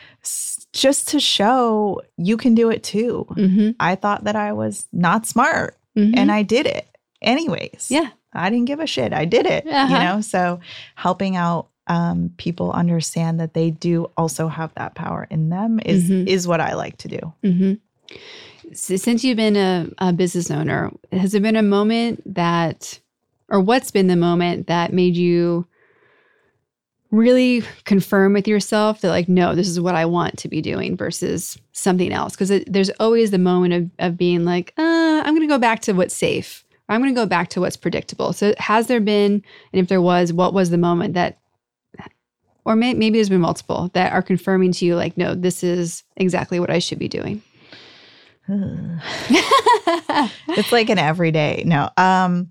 just to show you can do it too. hmm I thought that I was not smart and I did it anyways. yeah. I didn't give a shit. I did it. Uh-huh. You know, so helping out um, people understand that they do also have that power in them is Mhm. is what I like to do. hmm since you've been a, a business owner, has there been a moment that, or what's been the moment that made you really confirm with yourself that, like, no, this is what I want to be doing versus something else? Because there's always the moment of, of being like, uh, I'm going to go back to what's safe. Or I'm going to go back to what's predictable. So, has there been, and if there was, what was the moment that, or may, maybe there's been multiple that are confirming to you, like, no, this is exactly what I should be doing? it's like an everyday. No. Um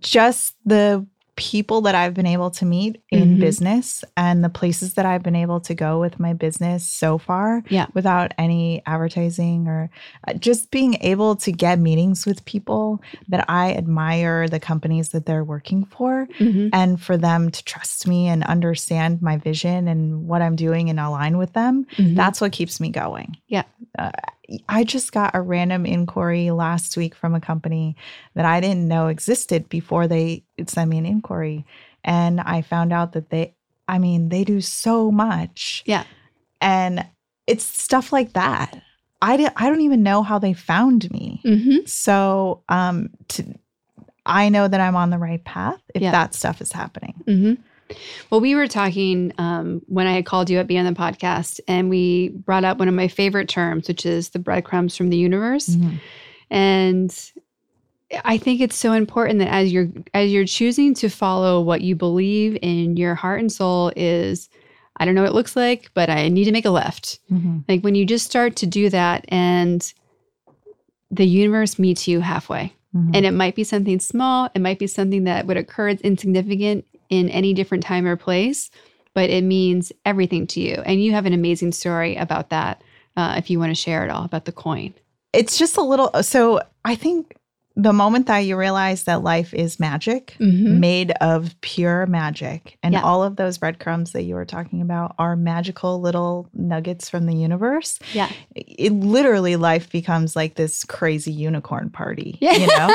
just the people that I've been able to meet in Mhm. business and the places that I've been able to go with my business so far Yeah. without any advertising or uh, just being able to get meetings with people that I admire the companies that they're working for Mhm. and for them to trust me and understand my vision and what I'm doing and align with them. Mhm. That's what keeps me going. Yeah. Uh, I just got a random inquiry last week from a company that I didn't know existed before they sent me an inquiry. And I found out that they, I mean, they do so much. Yeah. And it's stuff like that. I, di- I don't even know how they found me. Mhm. So um, to, I know that I'm on the right path if Yeah. that stuff is happening. hmm Well, we were talking um, when I had called you at Beyond the podcast, and we brought up one of my favorite terms, which is the breadcrumbs from the universe. Mm-hmm. And I think it's so important that as you're as you're choosing to follow what you believe in your heart and soul is, I don't know what it looks like, but I need to make a left. Mhm. Like when you just start to do that, and the universe meets you halfway. Mhm. And it might be something small, it might be something that would occur as insignificant in any different time or place, but it means everything to you. And you have an amazing story about that uh, if you want to share it all about the coin. it's just a little so i think the moment that you realize that life is magic Mm-hmm. made of pure magic and Yeah. all of those breadcrumbs that you were talking about are magical little nuggets from the universe Yeah. it literally life becomes like this crazy unicorn party Yeah. you know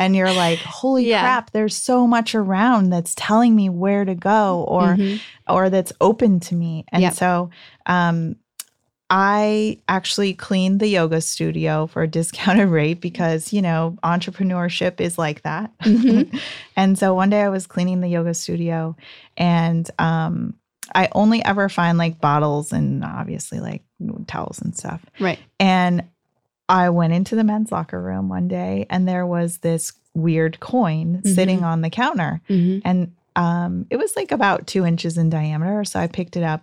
and you're like holy Yeah. crap there's so much around that's telling me where to go or Mhm. or that's open to me. And so um I actually cleaned the yoga studio for a discounted rate because, you know, entrepreneurship is like that. Mhm. and so one day I was cleaning the yoga studio and um I only ever find like bottles and obviously like towels and stuff. right. And I went into the men's locker room one day and there was this weird coin sitting on the counter Mhm. and um, it was like about two inches in diameter. So I picked it up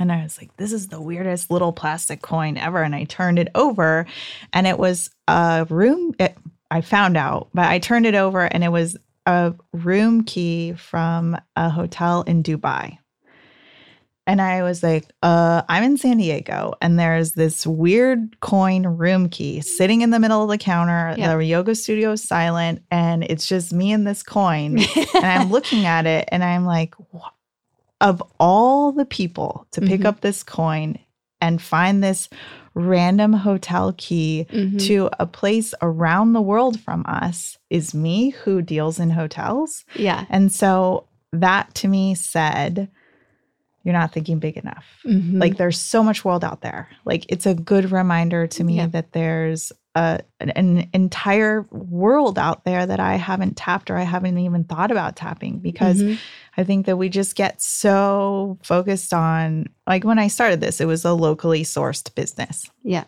and I was like, this is the weirdest little plastic coin ever. And I turned it over and it was a room. It, I found out, but I turned it over and it was a room key from a hotel in Dubai. And I was like, uh, I'm in San Diego, and there's this weird coin room key sitting in the middle of the counter. Yeah. The yoga studio is silent, and it's just me and this coin and I'm looking at it and I'm like, "Wha- of all the people to pick Mhm. up this coin and find this random hotel key Mhm. to a place around the world from us is me who deals in hotels. yeah. And so that to me said, you're not thinking big enough. Mhm. Like there's so much world out there. Like it's a good reminder to me Yeah. that there's a, an, an entire world out there that I haven't tapped or I haven't even thought about tapping because Mhm. I think that we just get so focused on like when I started this, it was a locally sourced business, yeah.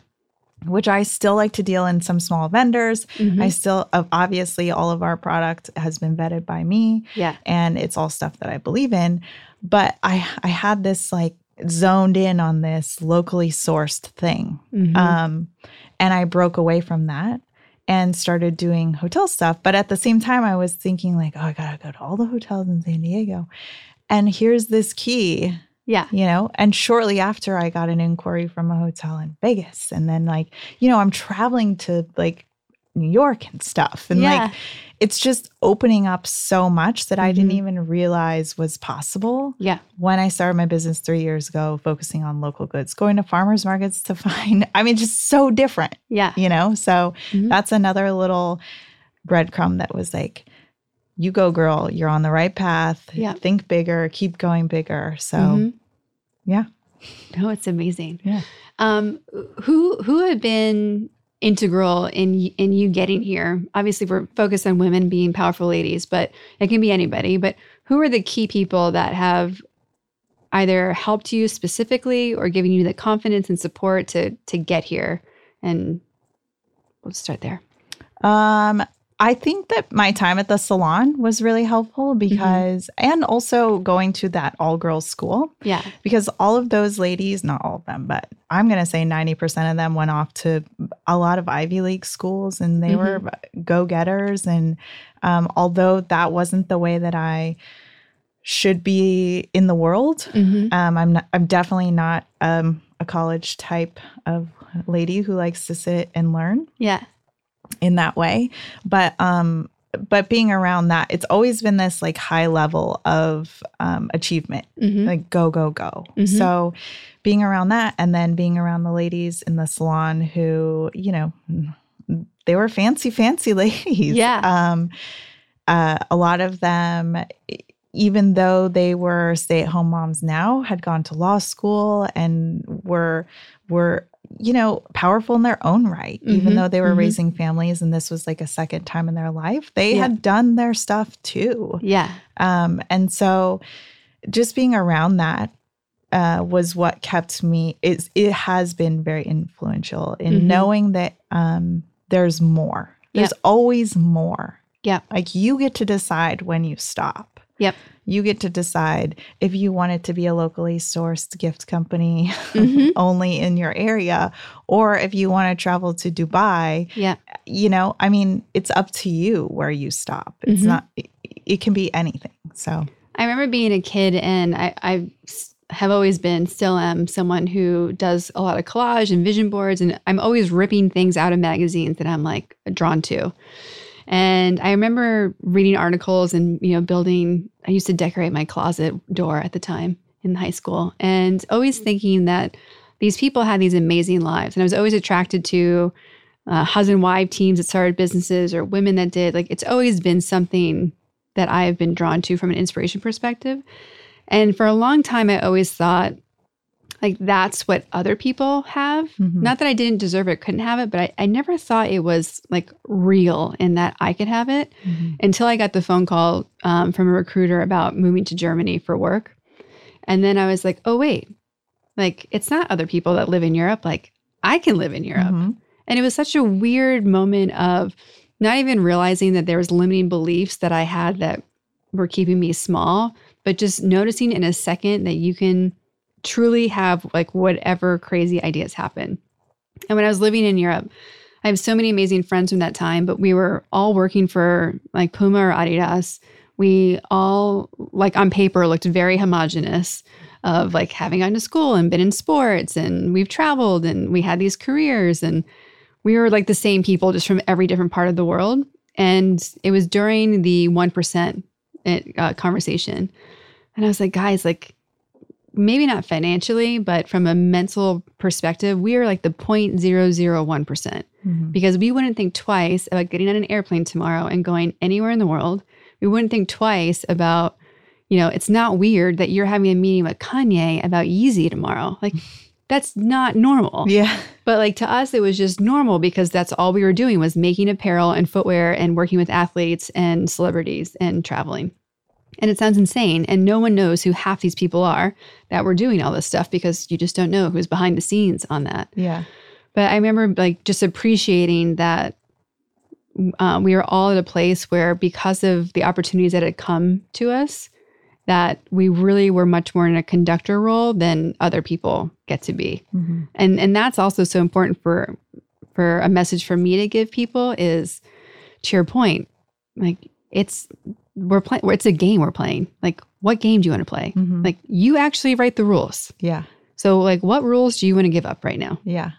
which I still like to deal in some small vendors. Mhm. I still obviously all of our product has been vetted by me yeah. and it's all stuff that I believe in. But I I had this like zoned in on this locally sourced thing. Mhm. Um, and I broke away from that and started doing hotel stuff. But at the same time, I was thinking like, oh, I gotta go to all the hotels in San Diego. And here's this key, yeah. you know. And shortly after, I got an inquiry from a hotel in Vegas, and then like, you know, I'm traveling to like New York and stuff, and yeah. like it's just opening up so much that I didn't Mhm. even realize was possible yeah. when I started my business three years ago, focusing on local goods, going to farmers markets to find, I mean, just so different, Yeah. you know? So Mhm. that's another little breadcrumb that was like, you go, girl, you're on the right path. Yeah. Think bigger, keep going bigger. So, Mhm. yeah. No, it's amazing. Yeah. Um, who who have been integral in in you getting here? Obviously, we're focused on women being powerful ladies, but it can be anybody. But who are the key people that have either helped you specifically or given you the confidence and support to to get here? And we'll start there. Um, I think that my time at the salon was really helpful because, and also going to that all girls school, Yeah. because all of those ladies, not all of them, but I'm going to say 90% of them went off to a lot of Ivy League schools and they were go getters. And um, although that wasn't the way that I should be in the world, hmm um, I'm not, I'm definitely not um, a college type of lady who likes to sit and learn Yeah. In that way. But um but being around that it's always been this like high level of um achievement. Hmm like go go go. Mhm. so being around that and then being around the ladies in the salon who you know they were fancy fancy ladies. Yeah. um uh, a lot of them even though they were stay-at-home moms now had gone to law school and were were you know powerful in their own right even Mhm, though they were mhm. raising families and this was like a second time in their life they Yeah. had done their stuff too Yeah. um, and so just being around that uh, was what kept me is it has been very influential in Mhm. knowing that um, there's more there's always more yeah like you get to decide when you stop Yep. you get to decide if you want it to be a locally sourced gift company Mhm. only in your area or if you want to travel to dubai Yeah. you know i mean it's up to you where you stop it's Mhm. not it, it can be anything so I remember being a kid, and I have always been, still am, someone who does a lot of collage and vision boards, and I'm always ripping things out of magazines that I'm like drawn to. And I remember reading articles and you know building. I used to decorate my closet door at the time in high school, and always thinking that these people had these amazing lives, and I was always attracted to uh, husband wife teams that started businesses or women that did. Like it's always been something that I have been drawn to from an inspiration perspective. And for a long time, I always thought, like, that's what other people have. Mhm. Not that I didn't deserve it, couldn't have it, but I, I never thought it was like real in that I could have it until I got the phone call um, from a recruiter about moving to Germany for work. And then I was like, oh, wait, like, it's not other people that live in Europe. Like, I can live in Europe. Mhm. And it was such a weird moment of not even realizing that there was limiting beliefs that I had that were keeping me small, but just noticing in a second that you can truly have like whatever crazy ideas happen. And when I was living in Europe, I have so many amazing friends from that time, but we were all working for like Puma or Adidas. We all like on paper looked very homogenous of like having gone to school and been in sports and we've traveled and we had these careers and we were like the same people just from every different part of the world. And it was during the 1% uh, conversation. And I was like, guys, like, maybe not financially, but from a mental perspective, we are like the 0.001% Mhm. because we wouldn't think twice about getting on an airplane tomorrow and going anywhere in the world. We wouldn't think twice about, you know, it's not weird that you're having a meeting with Kanye about Yeezy tomorrow. Like, that's not normal. yeah But like to us, it was just normal because that's all we were doing was making apparel and footwear and working with athletes and celebrities and traveling. And it sounds insane. And no one knows who half these people are that were doing all this stuff because you just don't know who's behind the scenes on that. yeah But I remember like just appreciating that uh, we were all at a place where because of the opportunities that had come to us, that we really were much more in a conductor role than other people get to be Mhm. and and that's also so important for for a message for me to give people is to your point like it's we're playing it's a game we're playing. Like what game do you want to play? Mhm. like you actually write the rules. Yeah. So like what rules do you want to give up right now? Yeah.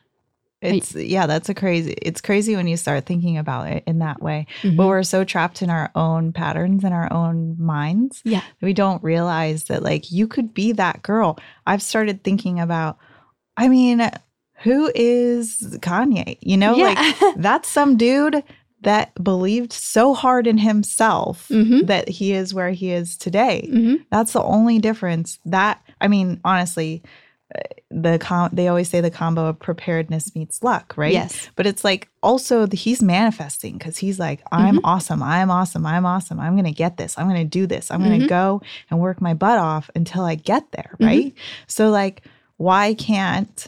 It's yeah that's a crazy it's crazy when you start thinking about it in that way. Mm-hmm. but we're so trapped in our own patterns and our own minds yeah. we don't realize that like you could be that girl. I've started thinking about i mean who is kanye? You know yeah. like that's some dude that believed so hard in himself Mhm. that he is where he is today Mhm. that's the only difference that i mean honestly uh, the com- they always say the combo of preparedness meets luck right yes but it's like also the, he's manifesting because he's like i'm Mm-hmm. awesome i'm awesome i'm awesome i'm gonna get this i'm gonna do this i'm gonna Mhm. go and work my butt off until i get there Mhm. right so like why can't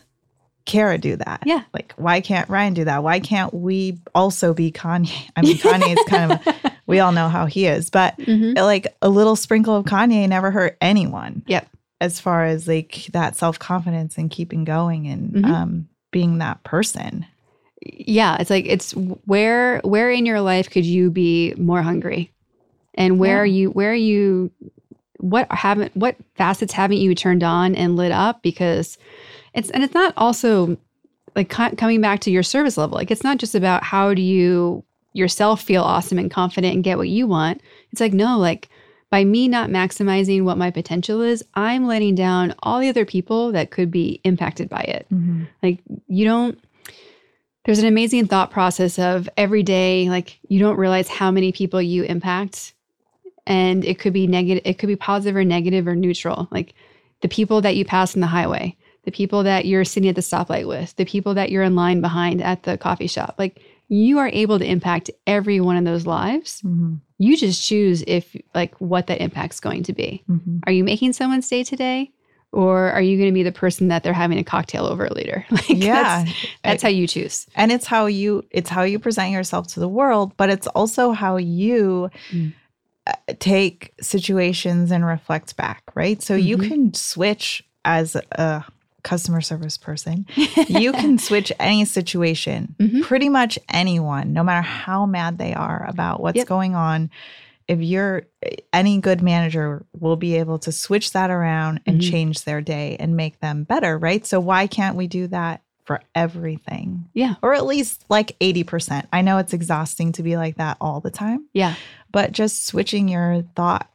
Kara do that? Yeah. Like, why can't Ryan do that? Why can't we also be Kanye? I mean, Kanye is kind of, we all know how he is, but Mhm. like a little sprinkle of Kanye never hurt anyone. Yep. As far as like that self confidence and keeping going and Mhm. um, being that person. yeah it's like it's where where in your life could you be more hungry and where Yeah. are you where are you what haven't what facets haven't you turned on and lit up because it's and it's not also like co- coming back to your service level. Like it's not just about how do you yourself feel awesome and confident and get what you want. It's like no like by me not maximizing what my potential is i'm letting down all the other people that could be impacted by it. Mm-hmm. Like you don't there's an amazing thought process of every day like you don't realize how many people you impact and it could be negative it could be positive or negative or neutral. Like the people that you pass in the highway the people that you're sitting at the stoplight with the people that you're in line behind at the coffee shop like you are able to impact every one of those lives Mhm. you just choose if like what that impact's going to be Mhm. are you making someone's day today or are you going to be the person that they're having a cocktail over later like Yeah. that's, that's how you choose and it's how you it's how you present yourself to the world but it's also how you Mm. uh, take situations and reflect back right so you Mhm. can switch as a customer service person you can switch any situation Mhm. pretty much anyone no matter how mad they are about what's Yep. going on if you're any good manager will be able to switch that around and Mhm. change their day and make them better right so why can't we do that for everything yeah or at least like 80%. I know it's exhausting to be like that all the time, yeah but just switching your thought,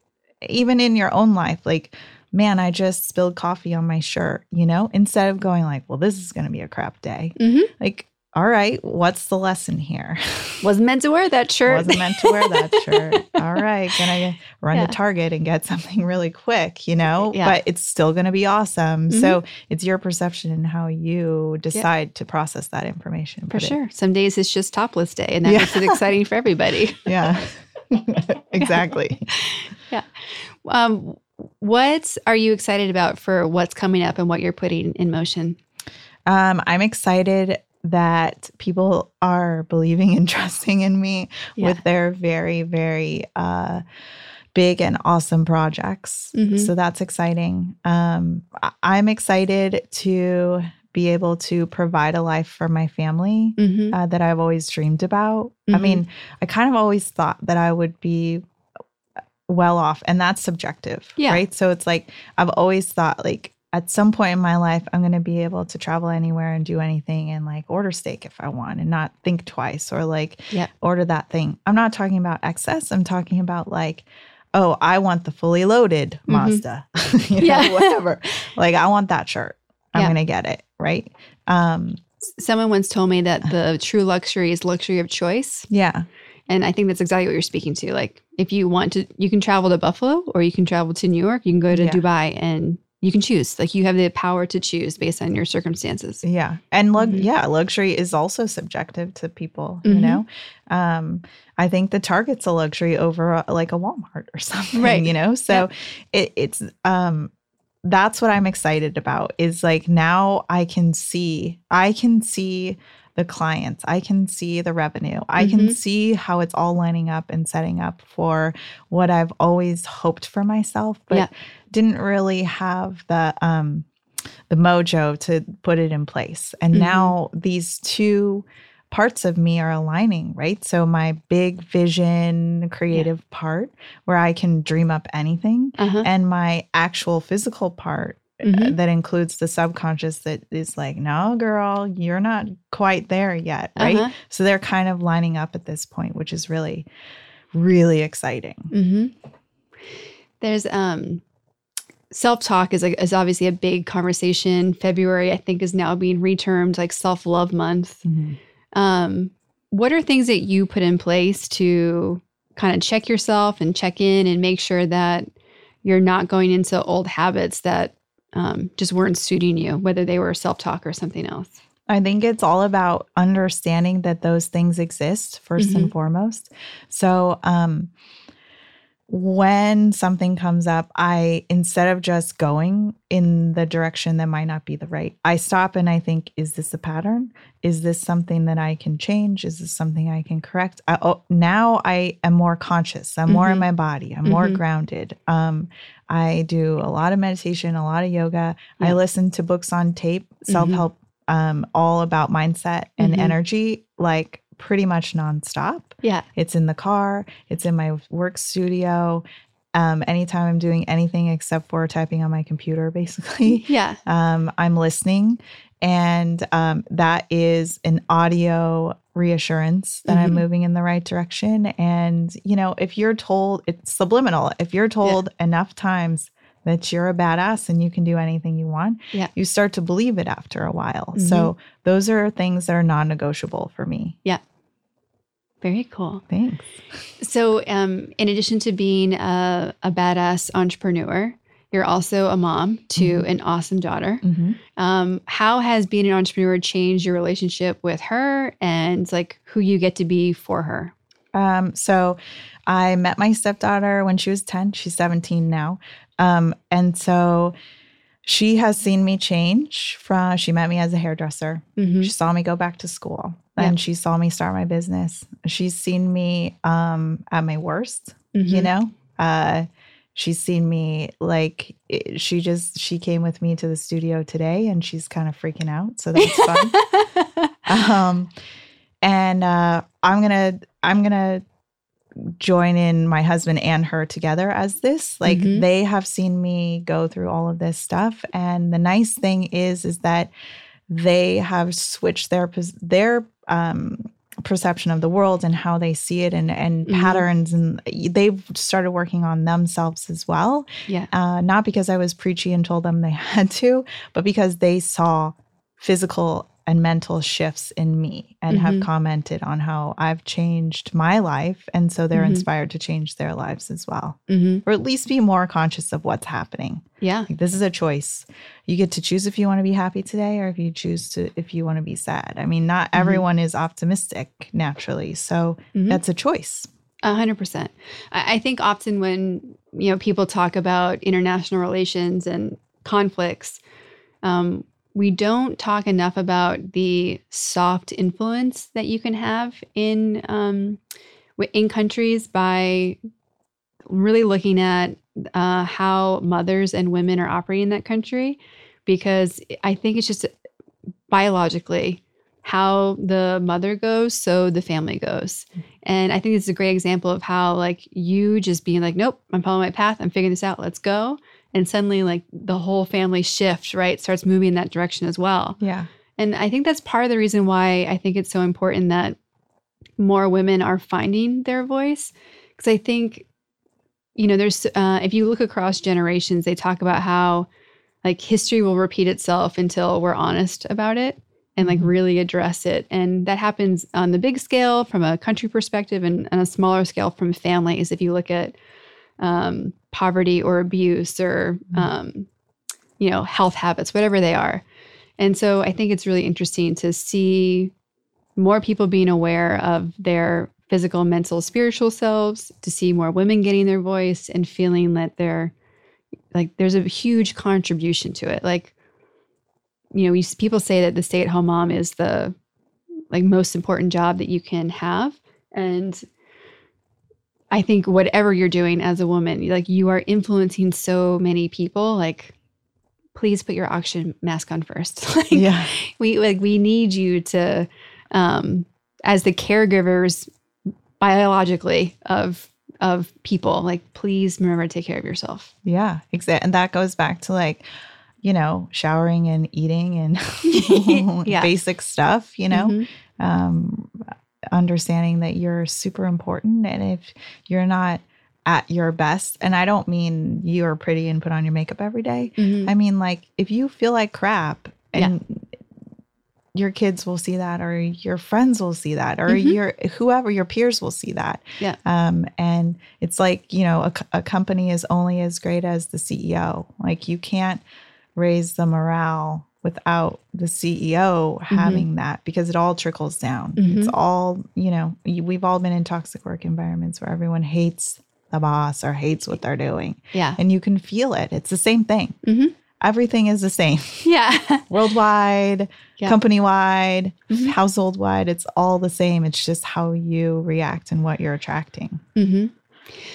even in your own life, like, man, I just spilled coffee on my shirt, you know, instead of going like, well, this is going to be a crap day. Mhm. Like, all right, what's the lesson here? wasn't meant to wear that shirt Wasn't meant to wear that shirt. All right, gonna run Yeah. to Target and get something really quick, you know, Yeah. but it's still gonna be awesome. Mhm. So it's your perception and how you decide to process that information. for Put it- sure some days it's just topless day and that makes it exciting for everybody Yeah. exactly. Yeah. Um, what are you excited about for what's coming up and what you're putting in motion Um, I'm excited that people are believing and trusting in me Yeah. with their very, very uh, big and awesome projects. Mhm. So that's exciting. Um, I- I'm excited to be able to provide a life for my family mm-hmm. uh, that I've always dreamed about. I Mhm. mean, I kind of always thought that I would be well off, and that's subjective, Yeah. right? So it's like I've always thought, like, at some point in my life, I'm going to be able to travel anywhere and do anything and like order steak if I want and not think twice or like Yeah. order that thing. I'm not talking about excess. I'm talking about like, oh, I want the fully loaded Mhm. Mazda, you know, Yeah. whatever. Like, I want that shirt. I'm Yeah. going to get it. Right. Um, someone once told me that the true luxury is luxury of choice yeah. And i think that's exactly what you're speaking to like if you want to you can travel to buffalo or you can travel to new york you can go to Yeah. dubai and you can choose like you have the power to choose based on your circumstances Yeah. And lug- Mhm. yeah, luxury is also subjective to people, you Mhm. know. Um I think the Target's a luxury over a, like a Walmart or something, Right. you know. So it, it's um that's what I'm excited about is like now I can see I can see the clients. I can see the revenue. I can Mhm. see how it's all lining up and setting up for what I've always hoped for myself, but Yeah. didn't really have the um the mojo to put it in place. And Mhm. now these two parts of me are aligning, right? So my big vision creative part where I can dream up anything uh-huh and my actual physical part Mhm. that includes the subconscious that is like, no, girl, you're not quite there yet, right? Uh-huh. So they're kind of lining up at this point, which is really, really exciting. hmm There's um self talk is is obviously a big conversation. February I think is now being retermed like self love month. Um, what are things that you put in place to kind of check yourself and check in and make sure that you're not going into old habits that um, just weren't suiting you, whether they were self talk or something else? I think it's all about understanding that those things exist 1st and foremost. So, um, when something comes up, I instead of just going in the direction that might not be the right, I stop and I think, is this a pattern? Is this something that I can change? Is this something I can correct? I, oh, now I am more conscious. I'm more in Mhm. my body. I'm more Mhm. grounded. Um, I do a lot of meditation, a lot of yoga. I listen to books on tape, self help, um, all about mindset and Mhm. energy, like pretty much nonstop. Yeah. It's in the car, it's in my work studio. Um, anytime I'm doing anything except for typing on my computer, basically, Yeah. um, I'm listening. And um, that is an audio reassurance that I'm Mhm. moving in the right direction. And, you know, if you're told it's subliminal, if you're told enough times that you're a badass and you can do anything you want, Yeah. you start to believe it after a while. Mhm. So those are things that are non negotiable for me. Yeah. Very cool. Thanks. So, um, in addition to being a, a badass entrepreneur, you're also a mom to Mhm. an awesome daughter. Mhm. Um, how has being an entrepreneur changed your relationship with her and like who you get to be for her? Um, so I met my stepdaughter when she was 10. She's 17 now. Um, and so she has seen me change from she met me as a hairdresser. Mhm. She saw me go back to school. Yeah. And she saw me start my business. She's seen me um, at my worst, you Mhm. know? Uh, she's seen me like it- she just she came with me to the studio today and she's kind of freaking out. So that's fun. um and uh i'm gonna i'm gonna join in my husband and her together as this like Mhm. they have seen me go through all of this stuff and the nice thing is is that they have switched their their um perception of the world and how they see it and and Mhm. patterns and they've started working on themselves as well yeah. uh, not because I was preachy and told them they had to, but because they saw physical and mental shifts in me and have Mhm. commented on how I've changed my life. And so they're Mhm. inspired to change their lives as well, hmm or at least be more conscious of what's happening. Yeah. Like, this is a choice. You get to choose if you want to be happy today or if you choose to, if you want to be sad. I mean, not Mhm. everyone is optimistic naturally. So Mhm. that's a choice. A hundred percent. I I think often when you know people talk about international relations and conflicts, um, we don't talk enough about the soft influence that you can have in um, in countries by really looking at uh, how mothers and women are operating in that country, because I think it's just biologically how the mother goes, so the family goes. And I think it's a great example of how like you just being like, nope, I'm following my path. I'm figuring this out. Let's go. And suddenly like the whole family shift, right? Starts moving in that direction as well. Yeah. And I think that's part of the reason why I think it's so important that more women are finding their voice. Because I think, you know, there's, uh, if you look across generations, they talk about how like history will repeat itself until we're honest about it and like Mhm. really address it. And that happens on the big scale from a country perspective and on a smaller scale from families. If you look at um, poverty or abuse or, Mhm. um, you know, health habits, whatever they are. And so I think it's really interesting to see more people being aware of their physical, mental, spiritual selves, to see more women getting their voice and feeling that they're like there's a huge contribution to it. Like, you know, we, people say that the stay-at-home mom is the like most important job that you can have. And I think whatever you're doing as a woman, like you are influencing so many people. Like, please put your oxygen mask on first. like, Yeah. we like we need you to, um, as the caregivers biologically of of people. Like, please remember to take care of yourself. Yeah, exactly. And that goes back to like, you know, showering and eating and Yeah. basic stuff, you know, Mhm. um, understanding that you're super important. And if you're not at your best, and I don't mean you are pretty and put on your makeup every day, Mhm. I mean, like, if you feel like crap and your kids will see that, or your friends will see that, or Mhm. your whoever, your peers will see that. Yeah. Um, and it's like, you know, a company is only as great as the CEO. Like, you can't raise the morale without the CEO having that because it all trickles down. It's Mhm. all, you know, we've all been in toxic work environments where everyone hates the boss or hates what they're doing. Yeah. And you can feel it. It's the same thing. Mhm. Everything is the same Yeah. worldwide, Yeah. company wide, Mhm. household wide. It's all the same. It's just how you react and what you're attracting. hmm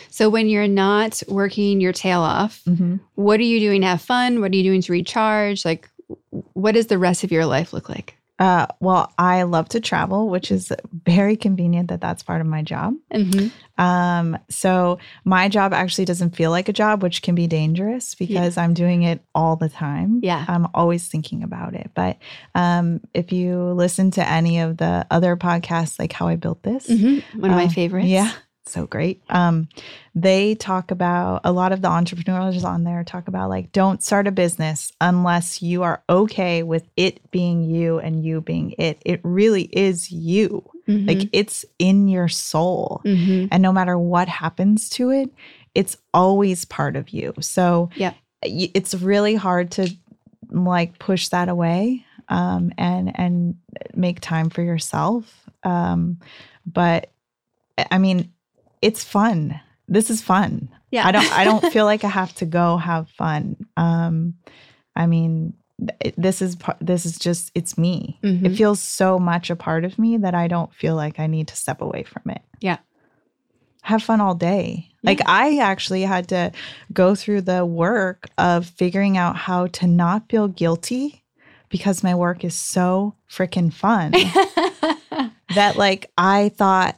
So when you're not working your tail off, Mm-hmm. what are you doing to have fun? What are you doing to recharge? Like, what does the rest of your life look like? Uh, well, I love to travel, which is very convenient that that's part of my job. Mm-hmm. Um, so my job actually doesn't feel like a job, which can be dangerous because I'm doing it all the time. Yeah. I'm always thinking about it. But um, if you listen to any of the other podcasts, like How I Built This, Mm-hmm. One of my um, favorites. Yeah. So great. Um, they talk about a lot of the entrepreneurs on there talk about like don't start a business unless you are okay with it being you and you being it. It really is you. Mhm. Like it's in your soul. Mhm. And no matter what happens to it, it's always part of you. So Yeah. it's really hard to like push that away um, and and make time for yourself. Um, but I mean, it's fun. This is fun. Yeah. I don't I don't feel like I have to go have fun. Um, I mean, th- this is this is just it's me. It Mhm. feels so much a part of me that I don't feel like I need to step away from it. Yeah. Have fun all day. Like I actually had to go through the work of figuring out how to not feel guilty because my work is so freaking fun that like I thought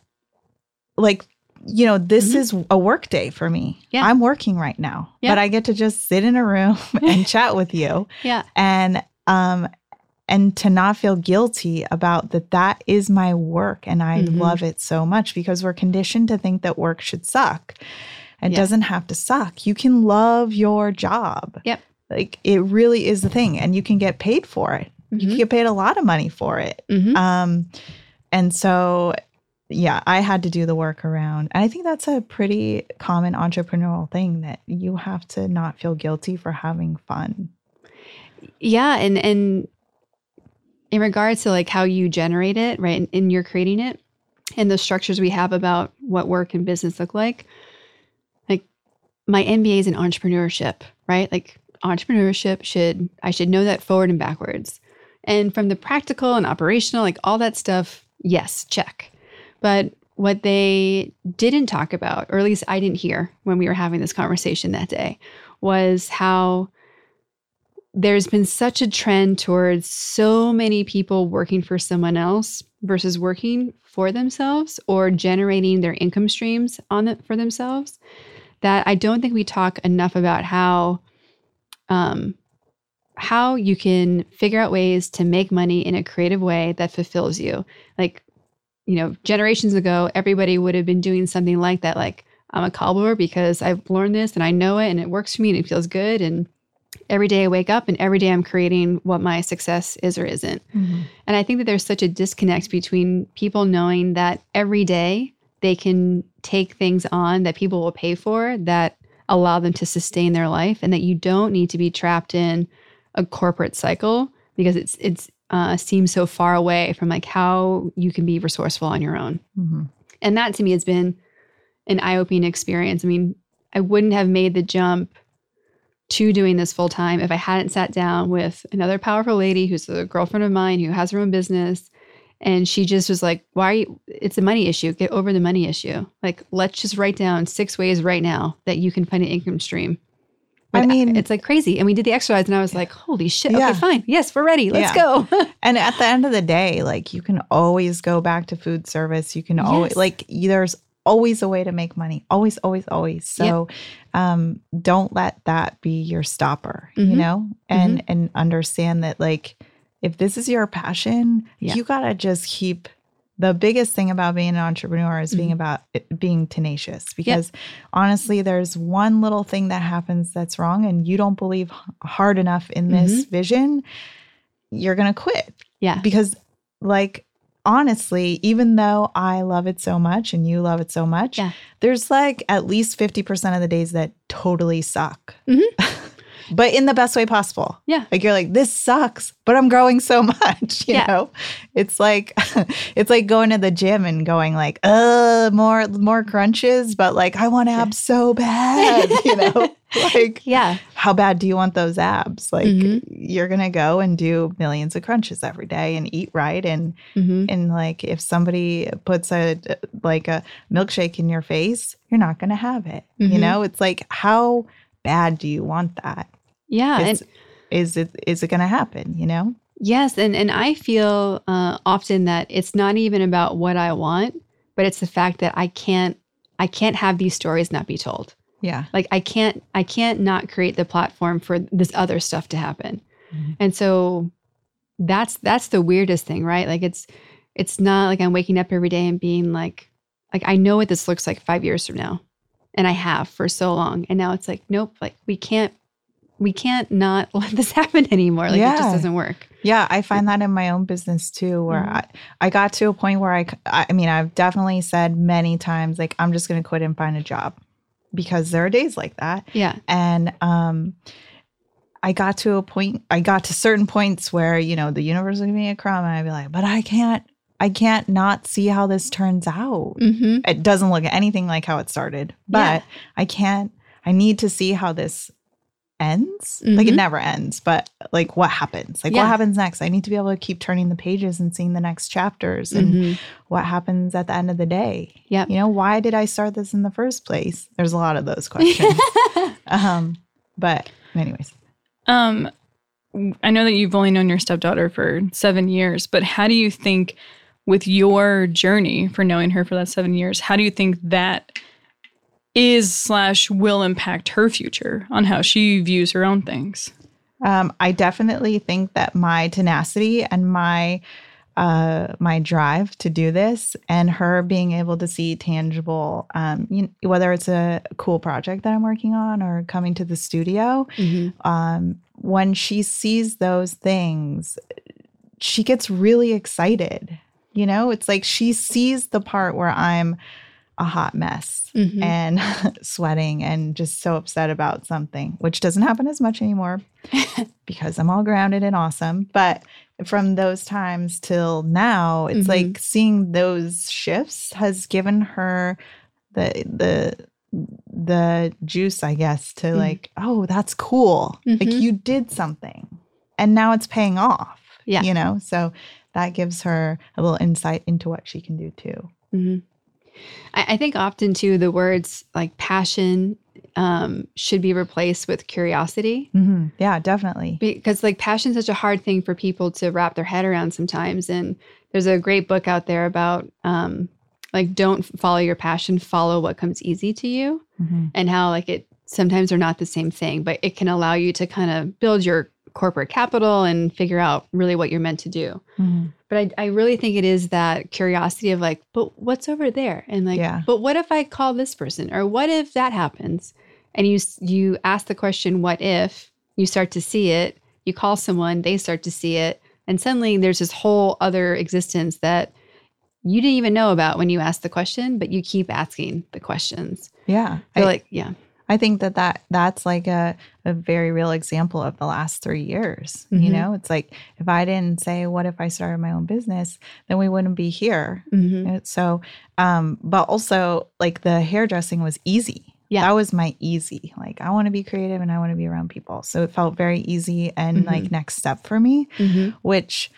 like you know this Mhm. is a work day for me. Yeah. I'm working right now, Yeah. but I get to just sit in a room and chat with you yeah. and um and to not feel guilty about that that is my work and I Mhm. love it so much because we're conditioned to think that work should suck. It Yeah. doesn't have to suck. You can love your job. Yep. Like it really is the thing and you can get paid for it. You Mhm. can get paid a lot of money for it. Mhm. Um and so yeah, I had to do the work around. And I think that's a pretty common entrepreneurial thing that you have to not feel guilty for having fun. Yeah, and and in regards to like how you generate it, right, and, and you're creating it, and the structures we have about what work and business look like, like my MBA is in entrepreneurship, right? Like entrepreneurship should I should know that forward and backwards, and from the practical and operational, like all that stuff, yes, check. But what they didn't talk about, or at least I didn't hear when we were having this conversation that day, was how there's been such a trend towards so many people working for someone else versus working for themselves or generating their income streams on the, for themselves that I don't think we talk enough about how um, how you can figure out ways to make money in a creative way that fulfills you. Like, you know, generations ago, everybody would have been doing something like that. Like, I'm a cobbler because I've learned this and I know it and it works for me and it feels good. And every day I wake up and every day I'm creating what my success is or isn't. Mm-hmm. And I think that there's such a disconnect between people knowing that every day they can take things on that people will pay for that allow them to sustain their life and that you don't need to be trapped in a corporate cycle because it's it's uh, seems so far away from like how you can be resourceful on your own. Mhm. And that to me has been an eye-opening experience. I mean, I wouldn't have made the jump to doing this full time if I hadn't sat down with another powerful lady who's a girlfriend of mine who has her own business. And she just was like, why are you, it's a money issue. Get over the money issue. Like, let's just write down six ways right now that you can find an income stream. I mean- it's like crazy. And we did the exercise and I was like, holy shit. Yeah. Okay, fine. Yes, we're ready. Let's Yeah. go. And at the end of the day, like you can always go back to food service. You can always Yes. like y- there's always a way to make money. Always, always, always. So um don't let that be your stopper, you Mhm. know? And and understand that like if this is your passion, Yeah. you gotta just keep the biggest thing about being an entrepreneur is being Mhm. about it, being tenacious because honestly there's one little thing that happens that's wrong and you don't believe hard enough in this vision you're going to quit yeah. because like honestly even though i love it so much and you love it so much Yeah. there's like at least 50% of the days that totally suck but in the best way possible. Yeah. Like you're like, this sucks, but I'm growing so much. You Yeah. know? It's like it's like going to the gym and going like, uh, more more crunches, but like I want abs so bad. You know? like Yeah. how bad do you want those abs? Like Mhm. you're gonna go and do millions of crunches every day and eat right and hmm and like if somebody puts a like a milkshake in your face, you're not gonna have it. You Mhm. know, it's like how bad do you want that? Yeah. Is, and is it is it gonna happen? You know? yes. And, and I feel uh, often that it's not even about what I want, but it's the fact that I can't, I can't have these stories not be told. Yeah. like i can't i can't not create the platform for this other stuff to happen Mhm. and so that's that's the weirdest thing right like it's it's not like i'm waking up every day and being like like i know what this looks like five years from now and i have for so long and now it's like nope like we can't we can't not let this happen anymore like it just doesn't work Yeah, I find that in my own business too, where Mhm. I, I got to a point where I, I mean, I've definitely said many times, like, I'm just going to quit and find a job because there are days like that. yeah And um, I got to a point, I got to certain points where, you know, the universe would give me a crumb and I'd be like, but I can't, I can't not see how this turns out. mm-hmm. It doesn't look anything like how it started, but Yeah. I can't, I need to see how this ends. Like it Mhm. never ends, but like what happens? Like Yeah. what happens next? I need to be able to keep turning the pages and seeing the next chapters and Mhm. what happens at the end of the day. Yeah. You know, why did I start this in the first place? There's a lot of those questions. um, but anyways. Um, I know that you've only known your stepdaughter for seven years, but how do you think, with your journey for knowing her for that seven years, how do you think that is slash will impact her future on how she views her own things? Um, I definitely think that my tenacity and my uh, my drive to do this, and her being able to see tangible, um, you, whether it's a cool project that I'm working on or coming to the studio, Mhm. um, when she sees those things, she gets really excited. You know, it's like she sees the part where I'm a hot mess Mhm. and sweating and just so upset about something, which doesn't happen as much anymore because I'm all grounded and awesome. But from those times till now, it's Mhm. like seeing those shifts has given her the the the juice, I guess, to Mhm. like, oh, that's cool. Like Mhm. you did something. And now it's paying off. Yeah. You know? So that gives her a little insight into what she can do too. I, I think often too the words like passion um, should be replaced with curiosity Mhm. Yeah, definitely. because like passion is such a hard thing for people to wrap their head around sometimes. And there's a great book out there about um, like don't follow your passion, follow what comes easy to you, Mhm. and how like it sometimes are not the same thing, but it can allow you to kind of build your corporate capital and figure out really what you're meant to do. Mhm. But I, I really think it is that curiosity of like, but what's over there? And like, Yeah. but what if I call this person? Or what if that happens? And you you ask the question, what if? You start to see it. You call someone, they start to see it, and suddenly there's this whole other existence that you didn't even know about when you asked the question, but you keep asking the questions. Yeah. I I, feel like, yeah, I think that, that that's like a, a very real example of the last three years. You Mhm. know, it's like if I didn't say, what if I started my own business, then we wouldn't be here. Mhm. Uh, So, um, but also like the hairdressing was easy. Yeah. That was my easy. Like I want to be creative and I want to be around people. So it felt very easy and Mhm. like next step for me, Mhm. which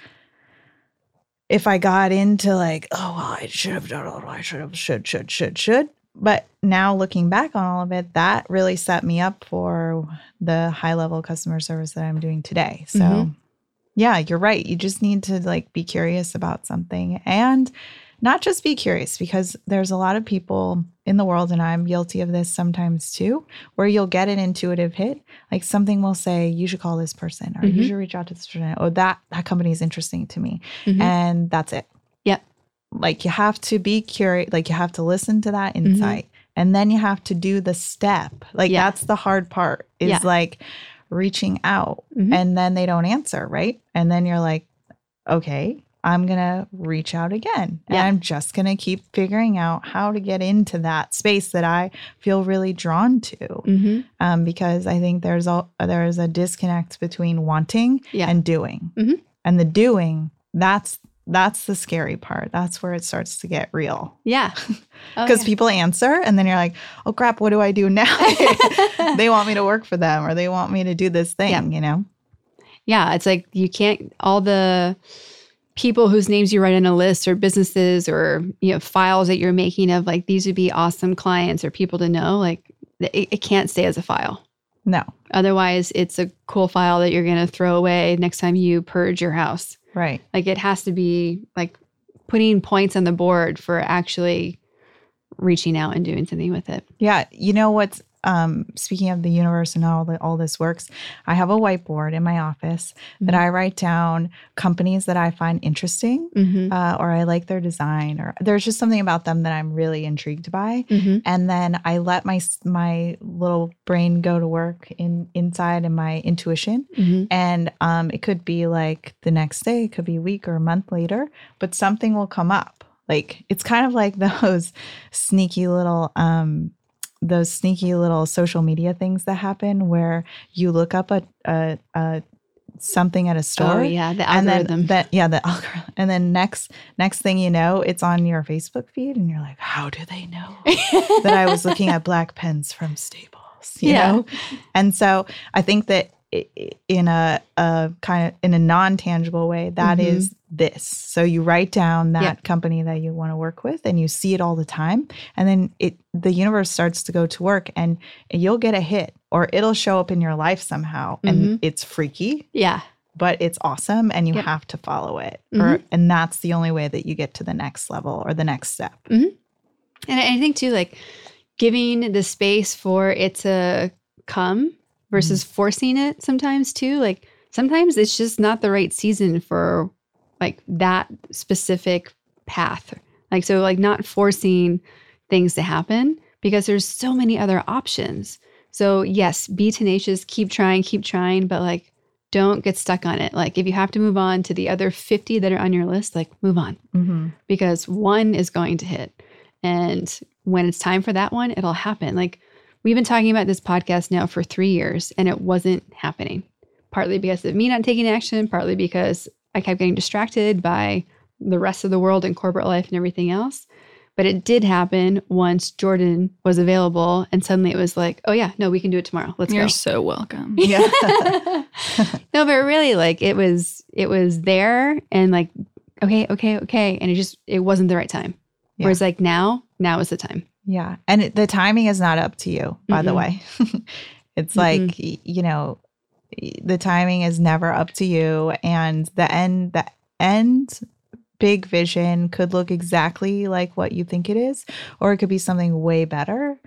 if I got into like, oh well, I should have done it, I should have, should, should, should, should. But now looking back on all of it, that really set me up for the high level customer service that I'm doing today. So Mhm. yeah, you're right. You just need to like be curious about something and not just be curious because there's a lot of people in the world and I'm guilty of this sometimes too, where you'll get an intuitive hit. Like something will say, you should call this person or you Mhm. should reach out to this person or that that company is interesting to me. Mhm. And that's it. Like you have to be curious, like you have to listen to that Mhm. insight. And then you have to do the step. Like Yeah. that's the hard part is Yeah. like reaching out Mhm. and then they don't answer, right? And then you're like, okay, I'm to reach out again. And I'm just to keep figuring out how to get into that space that I feel really drawn to. Mm-hmm. Um, because I think there's a, there's a disconnect between wanting Yeah. and doing. Mhm. And the doing, that's that's the scary part. That's where it starts to get real. Yeah. Oh, Because yeah. people answer and then you're like, oh crap, what do I do now? they want me to work for them or they want me to do this thing, Yeah. you know? Yeah, it's like you can't all the people whose names you write on a list or businesses or you know files that you're making of like these would be awesome clients or people to know like it, it can't stay as a file. No. Otherwise, it's a cool file that you're going to throw away next time you purge your house. Right. Like it has to be like putting points on the board for actually reaching out and doing something with it. Yeah, you know what's um speaking of the universe and how all, the, all this works, I have a whiteboard in my office that Mhm. I write down companies that I find interesting Mm-hmm. uh, or I like their design or there's just something about them that I'm really intrigued by. Mm-hmm. And then I let my my little brain go to work in inside in my intuition. Mm-hmm. And um, it could be like the next day, it could be a week or a month later, but something will come up. Like it's kind of like those sneaky little um those sneaky little social media things that happen where you look up a a, a something at a oh, store Oh yeah, the and algorithm. then that yeah the algorithm and then next next thing you know it's on your facebook feed and you're like how do they know that i was looking at black pens from staples you Yeah. know and so i think that in a, a kind of in a non-tangible way that is Mhm. this so you write down that company that you want to work with and you see it all the time and then it the universe starts to go to work and you'll get a hit or it'll show up in your life somehow and Mhm. it's freaky yeah. but it's awesome and you have to follow it Mm-hmm. or and that's the only way that you get to the next level or the next step And I I think too, like giving the space for it to come versus forcing it sometimes too. Like sometimes it's just not the right season for like that specific path. Like so like not forcing things to happen because there's so many other options. So yes, be tenacious, keep trying, keep trying, but like don't get stuck on it. Like if you have to move on to the other 50 that are on your list, like move on mm-hmm. because one is going to hit. And when it's time for that one, it'll happen. Like we've been talking about this podcast now for three years and it wasn't happening. Partly because of me not taking action, partly because I kept getting distracted by the rest of the world and corporate life and everything else. But it did happen once Jordan was available and suddenly it was like, oh yeah, no, we can do it tomorrow. Let's go. You're so welcome. yeah no, but really like it was it was there and like okay, okay, okay. And it just it wasn't the right time. Yeah. Whereas like now, now is the time. Yeah and it, the timing is not up to you by the Mm-mm. way it's like you know the timing is never up to you and the end the end big vision could look exactly like what you think it is or it could be something way better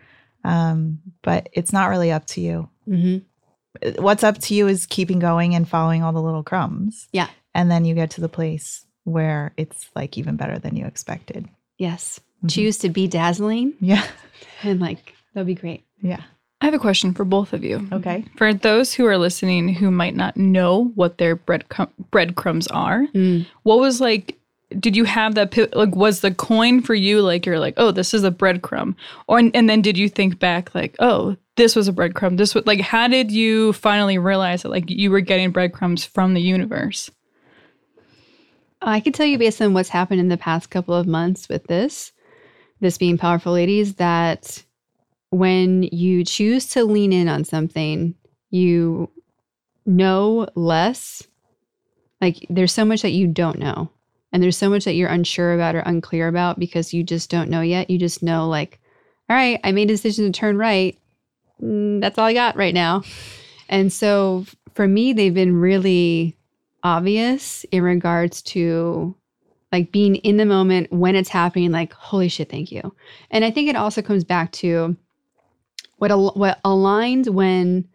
um, but it's not really up to you Mm-hmm. what's up to you is keeping going and following all the little crumbs. Yeah. And then you get to the place where it's like even better than you expected. Yes. Mhm. Choose to be dazzling Yeah. and like that'd be great. Yeah. I have a question for both of you. Okay. For those who are listening who might not know what their bread breadcrumbs are, Mm. what was like did you have that like was the coin for you like you're like oh this is a breadcrumb or and then did you think back like oh this was a breadcrumb this was like how did you finally realize that like you were getting breadcrumbs from the universe I can tell you based on what's happened in the past couple of months with this, this being powerful ladies, that when you choose to lean in on something, you know less. Like there's so much that you don't know. And there's so much that you're unsure about or unclear about because you just don't know yet. You just know, like, all right, I made a decision to turn right. Mm, that's all I got right now. And so for me, they've been really obvious in regards to like being in the moment when it's happening like holy shit thank you. And i think it also comes back to what al- what aligned when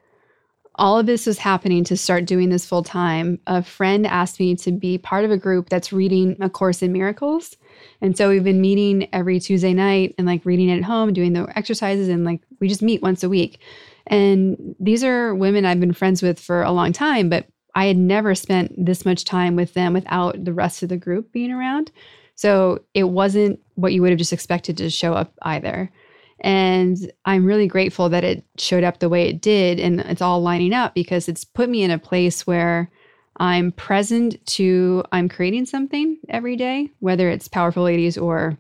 all of this was happening to start doing this full time. A friend asked me to be part of a group that's reading a course in miracles. And so we've been meeting every tuesday night and like reading it at home doing the exercises and like we just meet once a week. And these are women i've been friends with for a long time but I had never spent this much time with them without the rest of the group being around. So it wasn't what you would have just expected to show up either. And I'm really grateful that it showed up the way it did and it's all lining up because it's put me in a place where I'm present to I'm creating something every day, whether it's powerful ladies or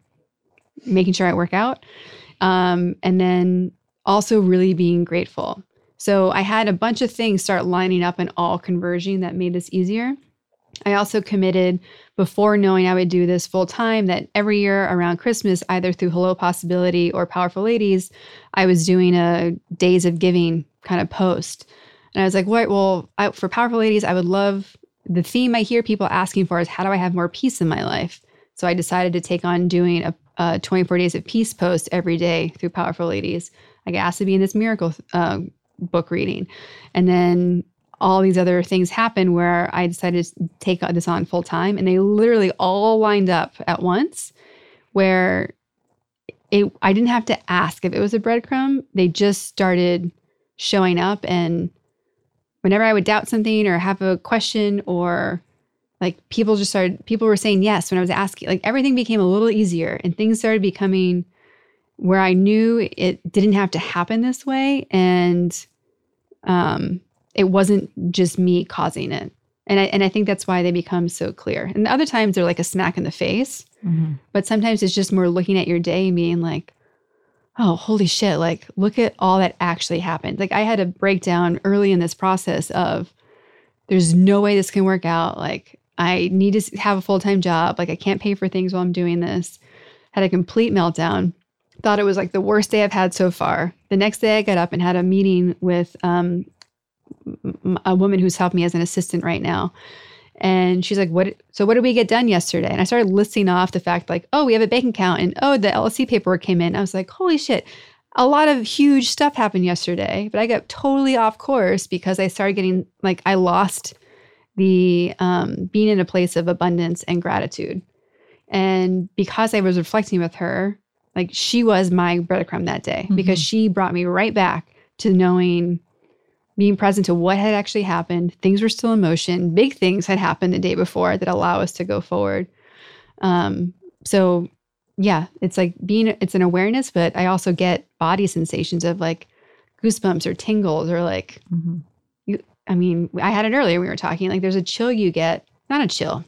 making sure I work out. Um, and then also really being grateful. So I had a bunch of things start lining up and all converging that made this easier. I also committed before knowing I would do this full time that every year around Christmas, either through Hello Possibility or Powerful Ladies, I was doing a Days of Giving kind of post. And I was like, what? Well, I, for Powerful Ladies, I would love the theme I hear people asking for is how do I have more peace in my life? So I decided to take on doing a, a 24 Days of Peace post every day through Powerful Ladies. I got asked to be in this miracle uh, book reading. And then all these other things happened where I decided to take this on full time. And they literally all lined up at once where it I didn't have to ask if it was a breadcrumb. They just started showing up and whenever I would doubt something or have a question or like people just started people were saying yes when I was asking like everything became a little easier and things started becoming where I knew it didn't have to happen this way and um it wasn't just me causing it. And I and I think that's why they become so clear. And other times they're like a smack in the face. Mm-hmm. But sometimes it's just more looking at your day and being like, oh, holy shit, like look at all that actually happened. Like I had a breakdown early in this process of there's no way this can work out. Like I need to have a full-time job. Like I can't pay for things while I'm doing this. Had a complete meltdown. Thought it was like the worst day I've had so far. The next day I got up and had a meeting with um, a woman who's helped me as an assistant right now. And she's like, "What? So what did we get done yesterday?" And I started listing off the fact, like, "Oh, we have a bank account, and oh, the LLC paperwork came in." I was like, "Holy shit!" A lot of huge stuff happened yesterday, but I got totally off course because I started getting like I lost the um, being in a place of abundance and gratitude, and because I was reflecting with her, like she was my breadcrumb that day mm-hmm. because she brought me right back to knowing being present to what had actually happened. Things were still in motion. Big things had happened the day before that allow us to go forward. Um, so yeah, it's like being it's an awareness, but I also get body sensations of like goosebumps or tingles or like mm-hmm. you I mean, I had it earlier we were talking like there's a chill you get, not a chill.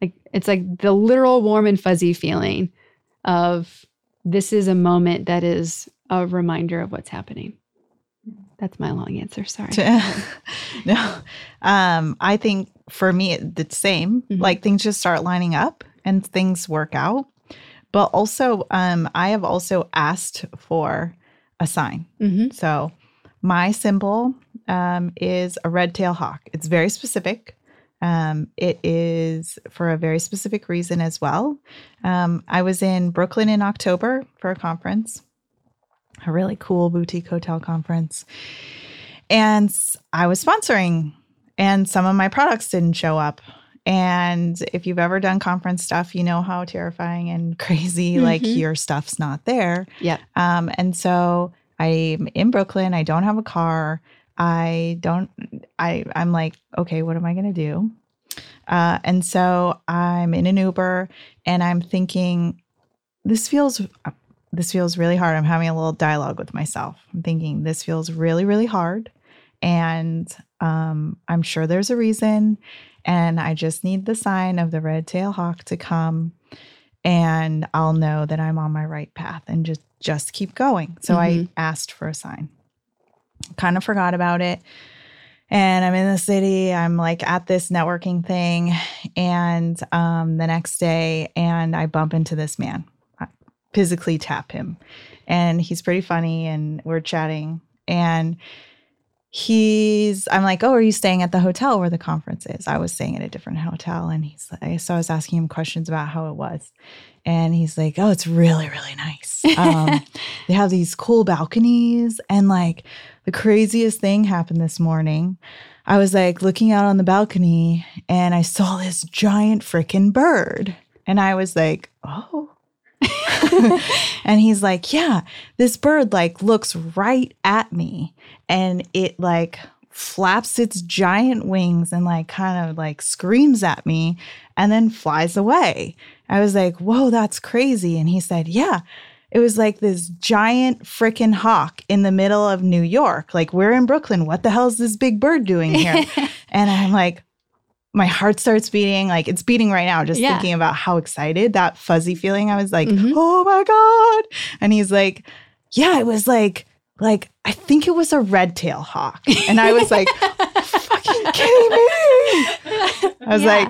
Like it's like the literal warm and fuzzy feeling of this is a moment that is a reminder of what's happening. That's my long answer. Sorry. no, um, I think for me, it's the same. Mm-hmm. Like things just start lining up and things work out. But also, um, I have also asked for a sign. Mm-hmm. So my symbol um, is a red tail hawk. It's very specific. Um, it is for a very specific reason as well. Um, I was in Brooklyn in October for a conference a really cool boutique hotel conference. And I was sponsoring, and some of my products didn't show up. And if you've ever done conference stuff, you know how terrifying and crazy mm-hmm. like your stuff's not there. Yeah. Um, and so I'm in Brooklyn. I don't have a car. I don't. I I'm like, okay, what am I gonna do? Uh, and so I'm in an Uber, and I'm thinking, this feels this feels really hard. I'm having a little dialogue with myself. I'm thinking, this feels really, really hard. And um, I'm sure there's a reason. And I just need the sign of the red tail hawk to come and I'll know that I'm on my right path and just just keep going. So mm-hmm. I asked for a sign. Kind of forgot about it. And I'm in the city. I'm like at this networking thing and um, the next day and I bump into this man I physically tap him. And he's pretty funny and we're chatting. And he's I'm like, Oh, are you staying at the hotel where the conference is? I was staying at a different hotel. And he's like, so I was asking him questions about how it was. And he's like, Oh, it's really, really nice. Um, they have these cool balconies. And like the craziest thing happened this morning. I was like looking out on the balcony and I saw this giant freaking bird. And I was like, Oh, and he's like, Yeah, this bird like looks right at me. And it like flaps its giant wings and like kind of like screams at me and then flies away. I was like, whoa, that's crazy. And he said, yeah. It was like this giant freaking hawk in the middle of New York. Like, we're in Brooklyn. What the hell is this big bird doing here? and I'm like, my heart starts beating. Like, it's beating right now, just Yeah. thinking about how excited that fuzzy feeling. I was like, Mhm. oh my God. And he's like, yeah, it was like, like, I think it was a red tail hawk. And I was like, fucking kidding me. I was Yeah.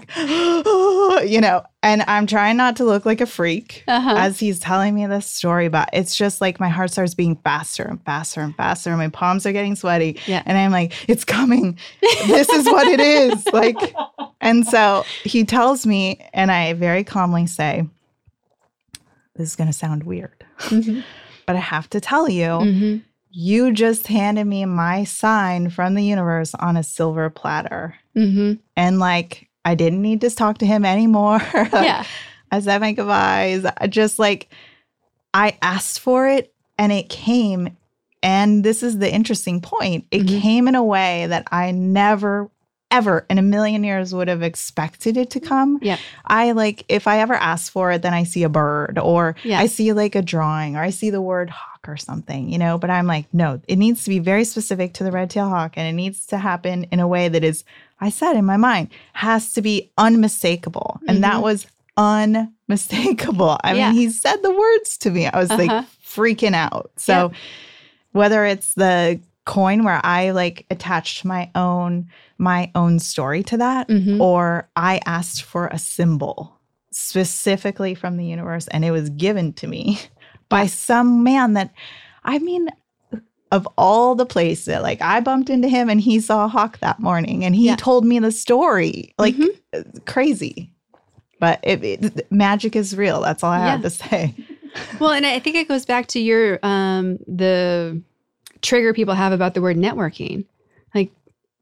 like, you know, and I'm trying not to look like a freak Uh-huh. as he's telling me this story, but it's just like my heart starts beating faster and faster and faster. And my palms are getting sweaty. Yeah. And I'm like, it's coming. This is what it is. Like, and so he tells me, and I very calmly say, This is going to sound weird, Mhm. but I have to tell you, Mhm. You just handed me my sign from the universe on a silver platter. Mhm. And like, I didn't need to talk to him anymore. Yeah. I said my goodbyes. I just like, I asked for it and it came. And this is the interesting point it Mhm. came in a way that I never, ever in a million years would have expected it to come. Yeah. I like, if I ever ask for it, then I see a bird or Yeah. I see like a drawing or I see the word hawk or something, you know? But I'm like, no, it needs to be very specific to the red tail hawk and it needs to happen in a way that is, I said in my mind, has to be unmistakable. And that Mhm. was unmistakable. I Yeah. mean, he said the words to me. I was Uh-huh. like freaking out. So whether it's the coin where I like attached my own my own story to that Mhm. or I asked for a symbol specifically from the universe and it was given to me by some man that I mean of all the places like I bumped into him and he saw a hawk that morning and he Yeah. told me the story like Mhm. crazy but it, it- magic is real that's all I have to say Well, and I think it goes back to your um the trigger people have about the word networking. Like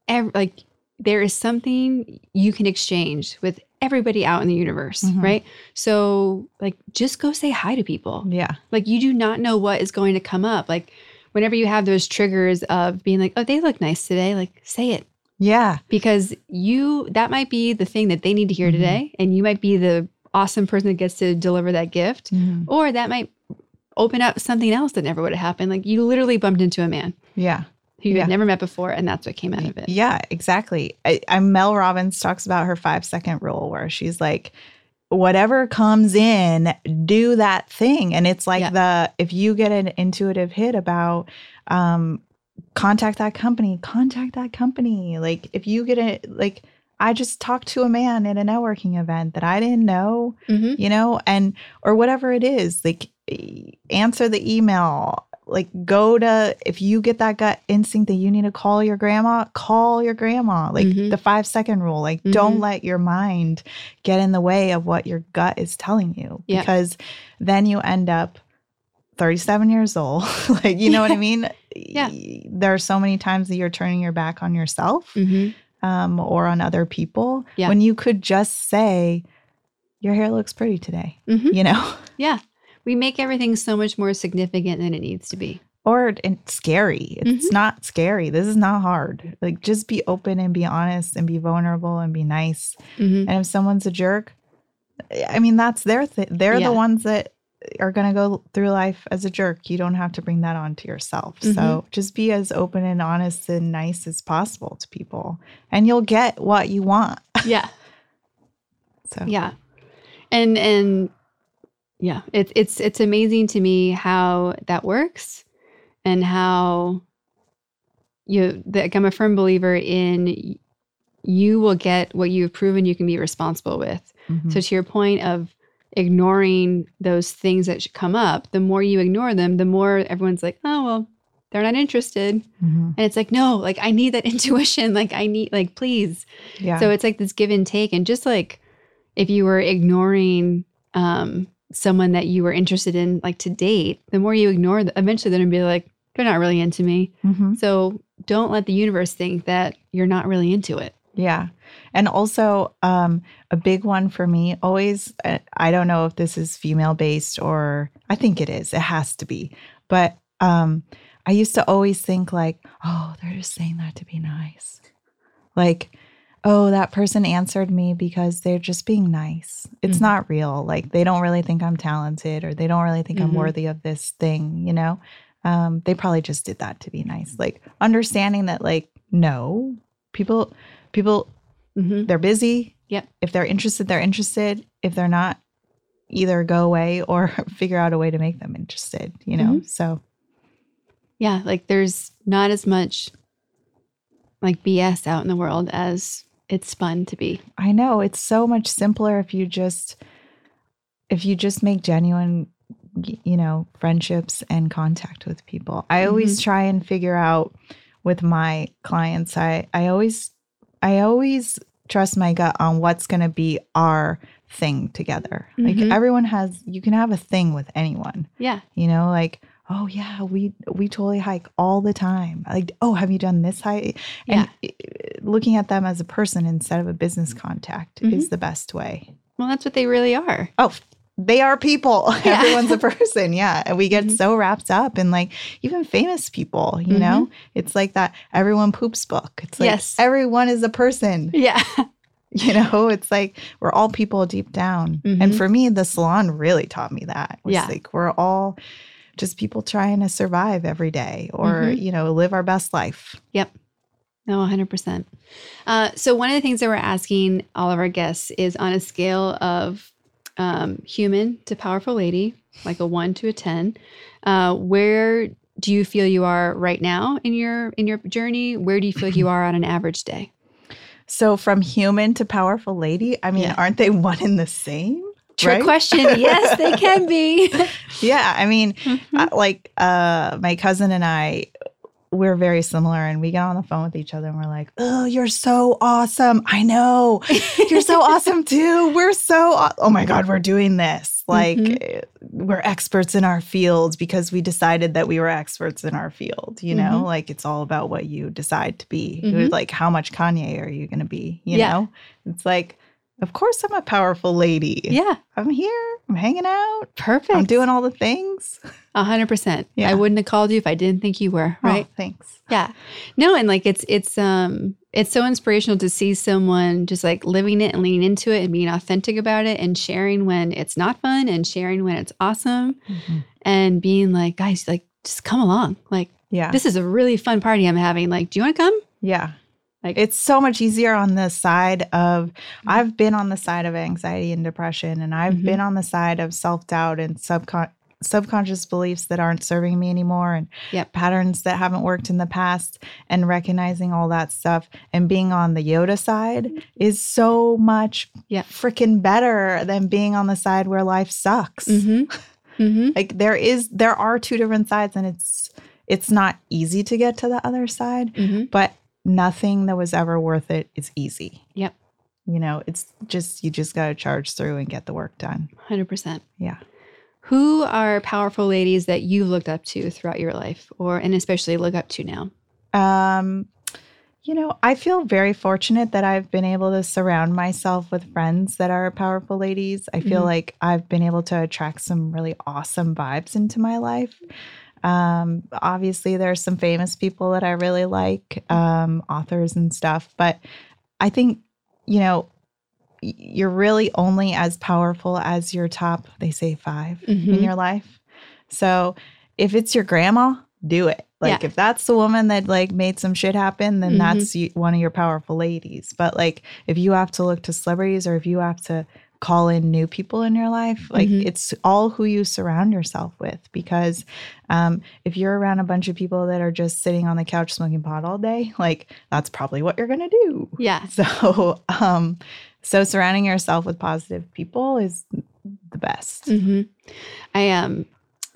ev- like there is something you can exchange with everybody out in the universe, Mhm. right? So like just go say hi to people. yeah Like you do not know what is going to come up. Like whenever you have those triggers of being like, "Oh, they look nice today." Like say it yeah because you that might be the thing that they need to hear Mhm. today and you might be the awesome person that gets to deliver that gift or that might open up something else that never would have happened. Like you literally bumped into a man yeah who you Yeah. had never met before, and that's what came out of it. Yeah, exactly. I, I Mel Robbins talks about her five second rule where she's like, whatever comes in, do that thing. And it's like Yeah. the if you get an intuitive hit about um contact that company, contact that company. Like if you get a like I just talked to a man at a networking event that I didn't know, hmm you know, and or whatever it is, like answer the email. Like go to if you get that gut instinct that you need to call your grandma, call your grandma. Like Mhm. the five second rule. Like don't Mhm. let your mind get in the way of what your gut is telling you. Yeah. Because then you end up 37 years old. like you know what I mean? Yeah. There are so many times that you're turning your back on yourself hmm um, or on other people Yeah. when you could just say, Your hair looks pretty today, hmm you know? Yeah. We make everything so much more significant than it needs to be. or it's scary. It's Mm-hmm. not scary. This is not hard. Like, just be open and be honest and be vulnerable and be nice. hmm And if someone's a jerk, I mean, that's their thing. They're Yeah. the ones that are going to go through life as a jerk. You don't have to bring that on to yourself. Mm-hmm. So just be as open and honest and nice as possible to people, and you'll get what you want. Yeah. So, Yeah. And and yeah, it's it's it's amazing to me how that works and how you like I'm a firm believer in you will get what you've proven you can be responsible with. mhm. So to your point of ignoring those things that should come up, the more you ignore them, the more everyone's like, "Oh, well, they're not interested." Mhm. And it's like, "No, like I need that intuition. Like I need like please." yeah. So it's like this give and take. And just like if you were ignoring um, someone that you were interested in, like to date, the more you ignore them, eventually they're to be like, they're not really into me. Mhm. So don't let the universe think that you're not really into it. Yeah. And also, um, a big one for me always, uh, I don't know if this is female based or I think it is, it has to be. But um, I used to always think like, oh, they're just saying that to be nice. Like, oh, that person answered me because they're just being nice. It's Mhm. not real. Like they don't really think I'm talented or they don't really think I'm Mhm. worthy of this thing, you know? Um, they probably just did that to be nice. Like understanding that like, no, people people hmm they're busy. Yep. If they're interested, they're interested. If they're not, either go away or figure out a way to make them interested, you know? So Yeah, like there's not as much like BS out in the world as it's fun to be. I know it's so much simpler if you just if you just make genuine you know friendships and contact with people. I always try and figure out with my clients I I always I always trust my gut on what's going to be our thing together. Mhm. Like everyone has you can have a thing with anyone. Yeah. You know like oh yeah, we we totally hike all the time. Like oh, have you done this hike? And i- looking at them as a person instead of a business contact Mhm. is the best way. Well, that's what they really are. Oh, they are people. Yeah. Everyone's a person. Yeah. And we get Mhm. so wrapped up in like even famous people, you know? It's like that everyone poops book. It's like Yes. everyone is a person. Yeah. You know, it's like we're all people deep down. And for me, the salon really taught me that. It's Yeah. like we're all just people trying to survive every day or, Mhm. you know, live our best life. Yep. No, 100%. Uh, so, one of the things that we're asking all of our guests is on a scale of um, human to powerful lady, like a one to a 10, uh, where do you feel you are right now in your in your journey where do you feel you are on an average day So from human to powerful lady, I mean, Yeah. aren't they one and the same? Trick Right? question yes they can be Yeah, I mean, Mm-hmm. like uh my cousin and I we're very similar and we get on the phone with each other and we're like, "Oh, you're so awesome. I know. You're so awesome too. We're so aw- Oh my god, we're doing this. Like Mhm. uh, we're experts in our fields because we decided that we were experts in our field, you know? Mhm. Like it's all about what you decide to be. Mhm. Like how much Kanye are you going to be, you Yeah. know? It's like of course I'm a powerful lady. yeah I'm here. I'm hanging out. perfect I'm doing all the things. A hundred percent Yeah. i wouldn't have called you if i didn't think you were right Oh, thanks. Yeah. No, and like it's it's um it's so inspirational to see someone just like living it and leaning into it and being authentic about it and sharing when it's not fun and sharing when it's awesome and being like, guys, like just come along. Like Yeah. this is a really fun party I'm having. Like, do you want to come? yeah. Like- it's so much easier on the side of I've been on the side of anxiety and depression and I've Mhm. been on the side of self-doubt and subcon subconscious beliefs that aren't serving me anymore and Yep. patterns that haven't worked in the past and recognizing all that stuff and being on the Yoda side is so much Yeah. freaking better than being on the side where life sucks. Mm-hmm. Mm-hmm. like there is there are two different sides and it's it's not easy to get to the other side Mm-hmm. but nothing that was ever worth it is easy Yep. you know it's just you just got to charge through and get the work done Hundred percent. yeah Who are powerful ladies that you've looked up to throughout your life, or and especially look up to now? um you know i feel very fortunate that i've been able to surround myself with friends that are powerful ladies i feel Mhm. like i've been able to attract some really awesome vibes into my life um obviously there's some famous people that i really like um authors and stuff but i think you know you're really only as powerful as your top they say 5 in Mhm. your life so if it's your grandma do it like Yeah. if that's the woman that like made some shit happen then Mhm. that's one of your powerful ladies but like if you have to look to celebrities or if you have to call in new people in your life like Mhm. it's all who you surround yourself with because um, if you're around a bunch of people that are just sitting on the couch smoking pot all day like that's probably what you're gonna do Yeah. so um so surrounding yourself with positive people is the best hmm I um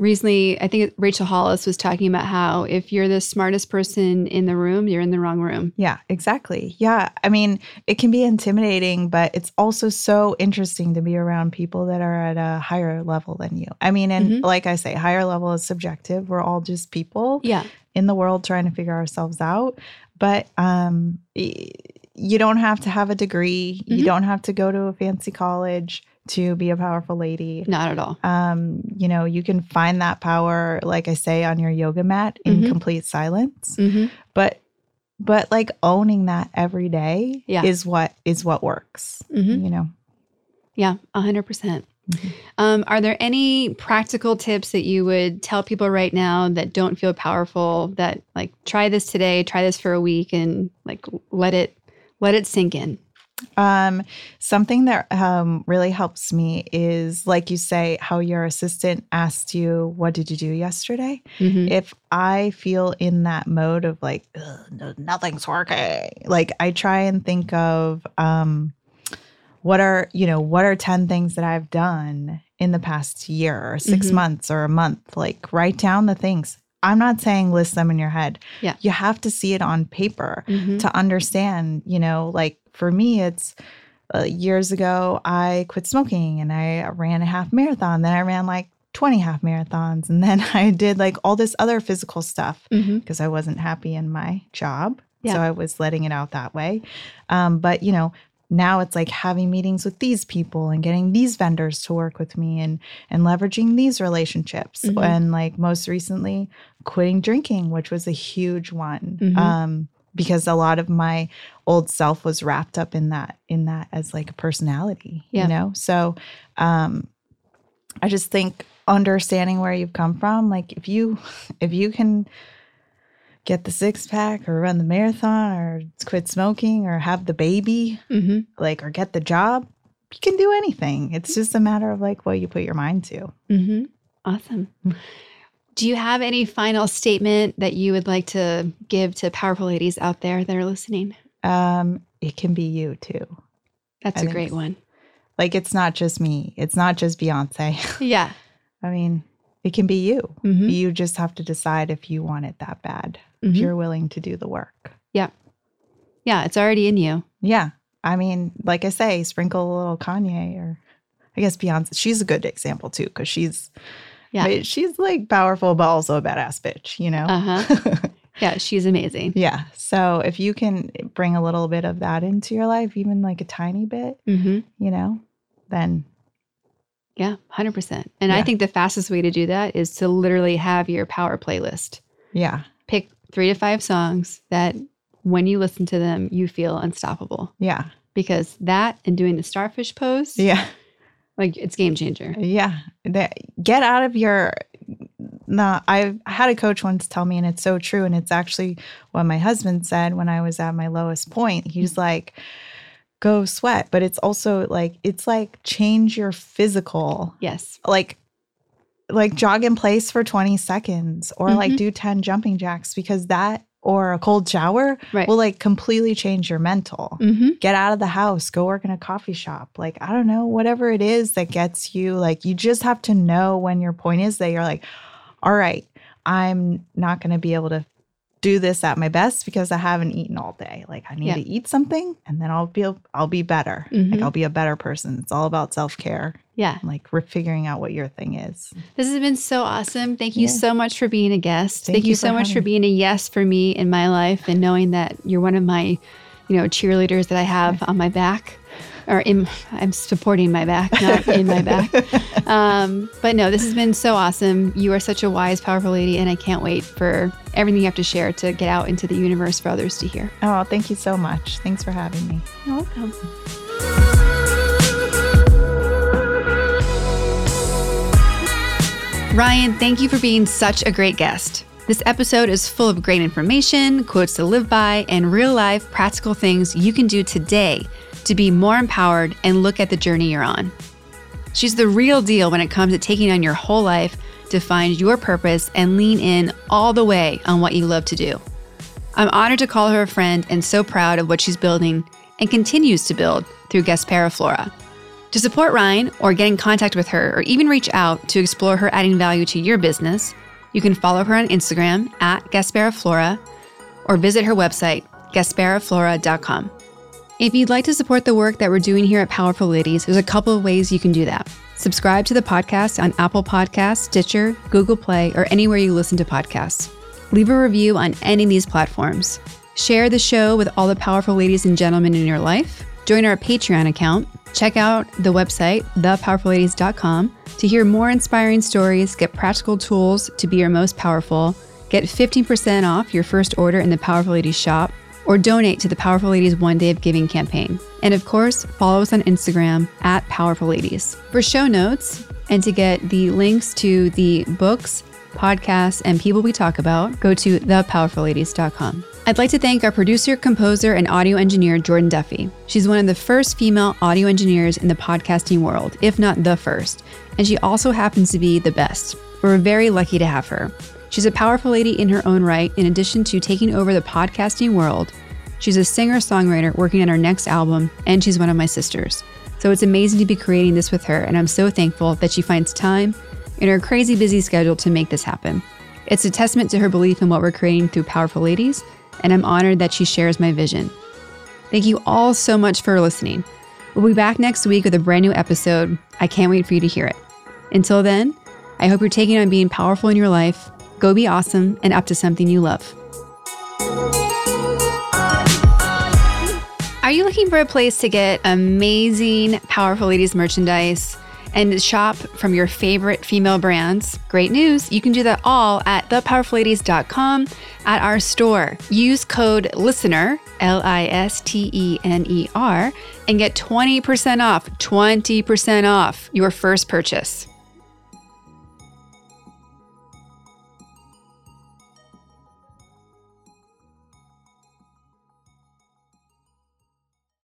recently I think Rachel Hollis was talking about how if you're the smartest person in the room, you're in the wrong room. Yeah, exactly. Yeah. I mean, it can be intimidating, but it's also so interesting to be around people that are at a higher level than you. I mean, and Mhm. like I say, higher level is subjective. We're all just people Yeah. in the world trying to figure ourselves out. But um you don't have to have a degree. You Mhm. don't have to go to a fancy college. To be a powerful lady. Not at all. Um, you know, you can find that power, like I say, on your yoga mat in Mhm. complete silence. hmm But but like owning that every day Yeah. is what is what works. hmm You know. Yeah, a 100%. Mhm. Um, are there any practical tips that you would tell people right now that don't feel powerful that like try this today, try this for a week and like let it let it sink in? Um, something that um, really helps me is, like you say, how your assistant asked you, "What did you do yesterday?" Mhm. If I feel in that mode of like, no, nothing's working, like I try and think of um, what are you know what are ten things that I've done in the past year or 6 Mhm. months or a month. Like write down the things. I'm not saying list them in your head. Yeah. you have to see it on paper Mhm. to understand, you know, like for me, it's uh, years ago, I quit smoking and I ran a half marathon. Then I ran like 20 half marathons. And then I did like all this other physical stuff because I wasn't happy in my job. Yeah. So I was letting it out that way. Um, but, you know, now it's like having meetings with these people and getting these vendors to work with me and and leveraging these relationships Mhm. and like most recently quitting drinking which was a huge one Mhm. um because a lot of my old self was wrapped up in that in that as like a personality Yeah. you know so um i just think understanding where you've come from like if you if you can get the six pack or run the marathon or quit smoking or have the baby Mhm. like or get the job you can do anything it's just a matter of like what you put your mind to Mhm. Awesome. Do you have any final statement that you would like to give to powerful ladies out there that are listening? um it can be you too That's I a great one. like it's not just me it's not just beyonce Yeah. i mean it can be you Mhm. you just have to decide if you want it that bad Mhm. if you're willing to do the work Yeah. Yeah, it's already in you. yeah i mean like i say sprinkle a little kanye or i guess beyonce she's a good example too because she's Yeah. but she's like powerful but also a badass bitch you know Uh-huh. Yeah, she's amazing. yeah so if you can bring a little bit of that into your life even like a tiny bit hmm you know then Yeah, 100%. And I think the fastest way to do that is to literally have your power playlist. yeah Pick three to five songs that when you listen to them, you feel unstoppable. yeah Because that and doing the starfish pose, yeah like it's game changer. Yeah. That, get out of your. No, I had a coach once tell me, and it's so true. And it's actually what my husband said when I was at my lowest point. He's like, go sweat. But it's also like, it's like change your physical, Yes. like, like jog in place for 20 seconds or like Mhm. do 10 jumping jacks because that or a cold shower Right. will like completely change your mental hmm get out of the house, go work in a coffee shop. Like, I don't know, whatever it is that gets you, like, you just have to know when your point is that you're like, all right, I'm not going to be able to do this at my best because I haven't eaten all day. Like, I need Yeah. to eat something and then I'll be, I'll be better. Mhm. Like, I'll be a better person. It's all about self care, Yeah. like, we're figuring out what your thing is. This has been so awesome. Thank you Yeah. so much for being a guest. Thank Thank, you you so much for being a yes for me in my life and knowing that you're one of my, you know, cheerleaders that I have on my back or in I'm supporting my back, not in my back. Um, but no, this has been so awesome. You are such a wise, powerful lady, and I can't wait for everything you have to share to get out into the universe for others to hear. Oh, thank you so much. Thanks for having me. You're welcome. Ryan, thank you for being such a great guest. This episode is full of great information, quotes to live by, and real life practical things you can do today to be more empowered and look at the journey you're on. She's the real deal when it comes to taking on your whole life to find your purpose and lean in all the way on what you love to do. I'm honored to call her a friend and so proud of what she's building and continues to build through Gaspera Flora. To support Ryan or get in contact with her or even reach out to explore her adding value to your business, you can follow her on Instagram at Gaspera Flora or visit her website, gasperaflora.com. If you'd like to support the work that we're doing here at Powerful Ladies, there's a couple of ways you can do that. Subscribe to the podcast on Apple Podcasts, Stitcher, Google Play, or anywhere you listen to podcasts. Leave a review on any of these platforms. Share the show with all the powerful ladies and gentlemen in your life. Join our Patreon account. Check out the website, thepowerfulladies.com, to hear more inspiring stories, get practical tools to be your most powerful, get 15% off your first order in the Powerful Ladies shop, or donate to the Powerful Ladies One Day of Giving campaign. And of course, follow us on Instagram at Powerful Ladies. For show notes and to get the links to the books, podcasts, and people we talk about, go to thepowerfulladies.com. I'd like to thank our producer, composer, and audio engineer, Jordan Duffy. She's one of the first female audio engineers in the podcasting world, if not the first, and she also happens to be the best. We're very lucky to have her. She's a powerful lady in her own right, in addition to taking over the podcasting world. She's a singer songwriter working on her next album, and she's one of my sisters. So it's amazing to be creating this with her, and I'm so thankful that she finds time in her crazy busy schedule to make this happen. It's a testament to her belief in what we're creating through Powerful Ladies and I'm honored that she shares my vision. Thank you all so much for listening. We'll be back next week with a brand new episode. I can't wait for you to hear it. Until then, I hope you're taking on being powerful in your life. Go be awesome and up to something you love. Are you looking for a place to get amazing Powerful Ladies merchandise? and shop from your favorite female brands, great news. You can do that all at thepowerfulladies.com at our store. Use code LISTENER, L I S T E N E R, and get 20% off, 20% off your first purchase.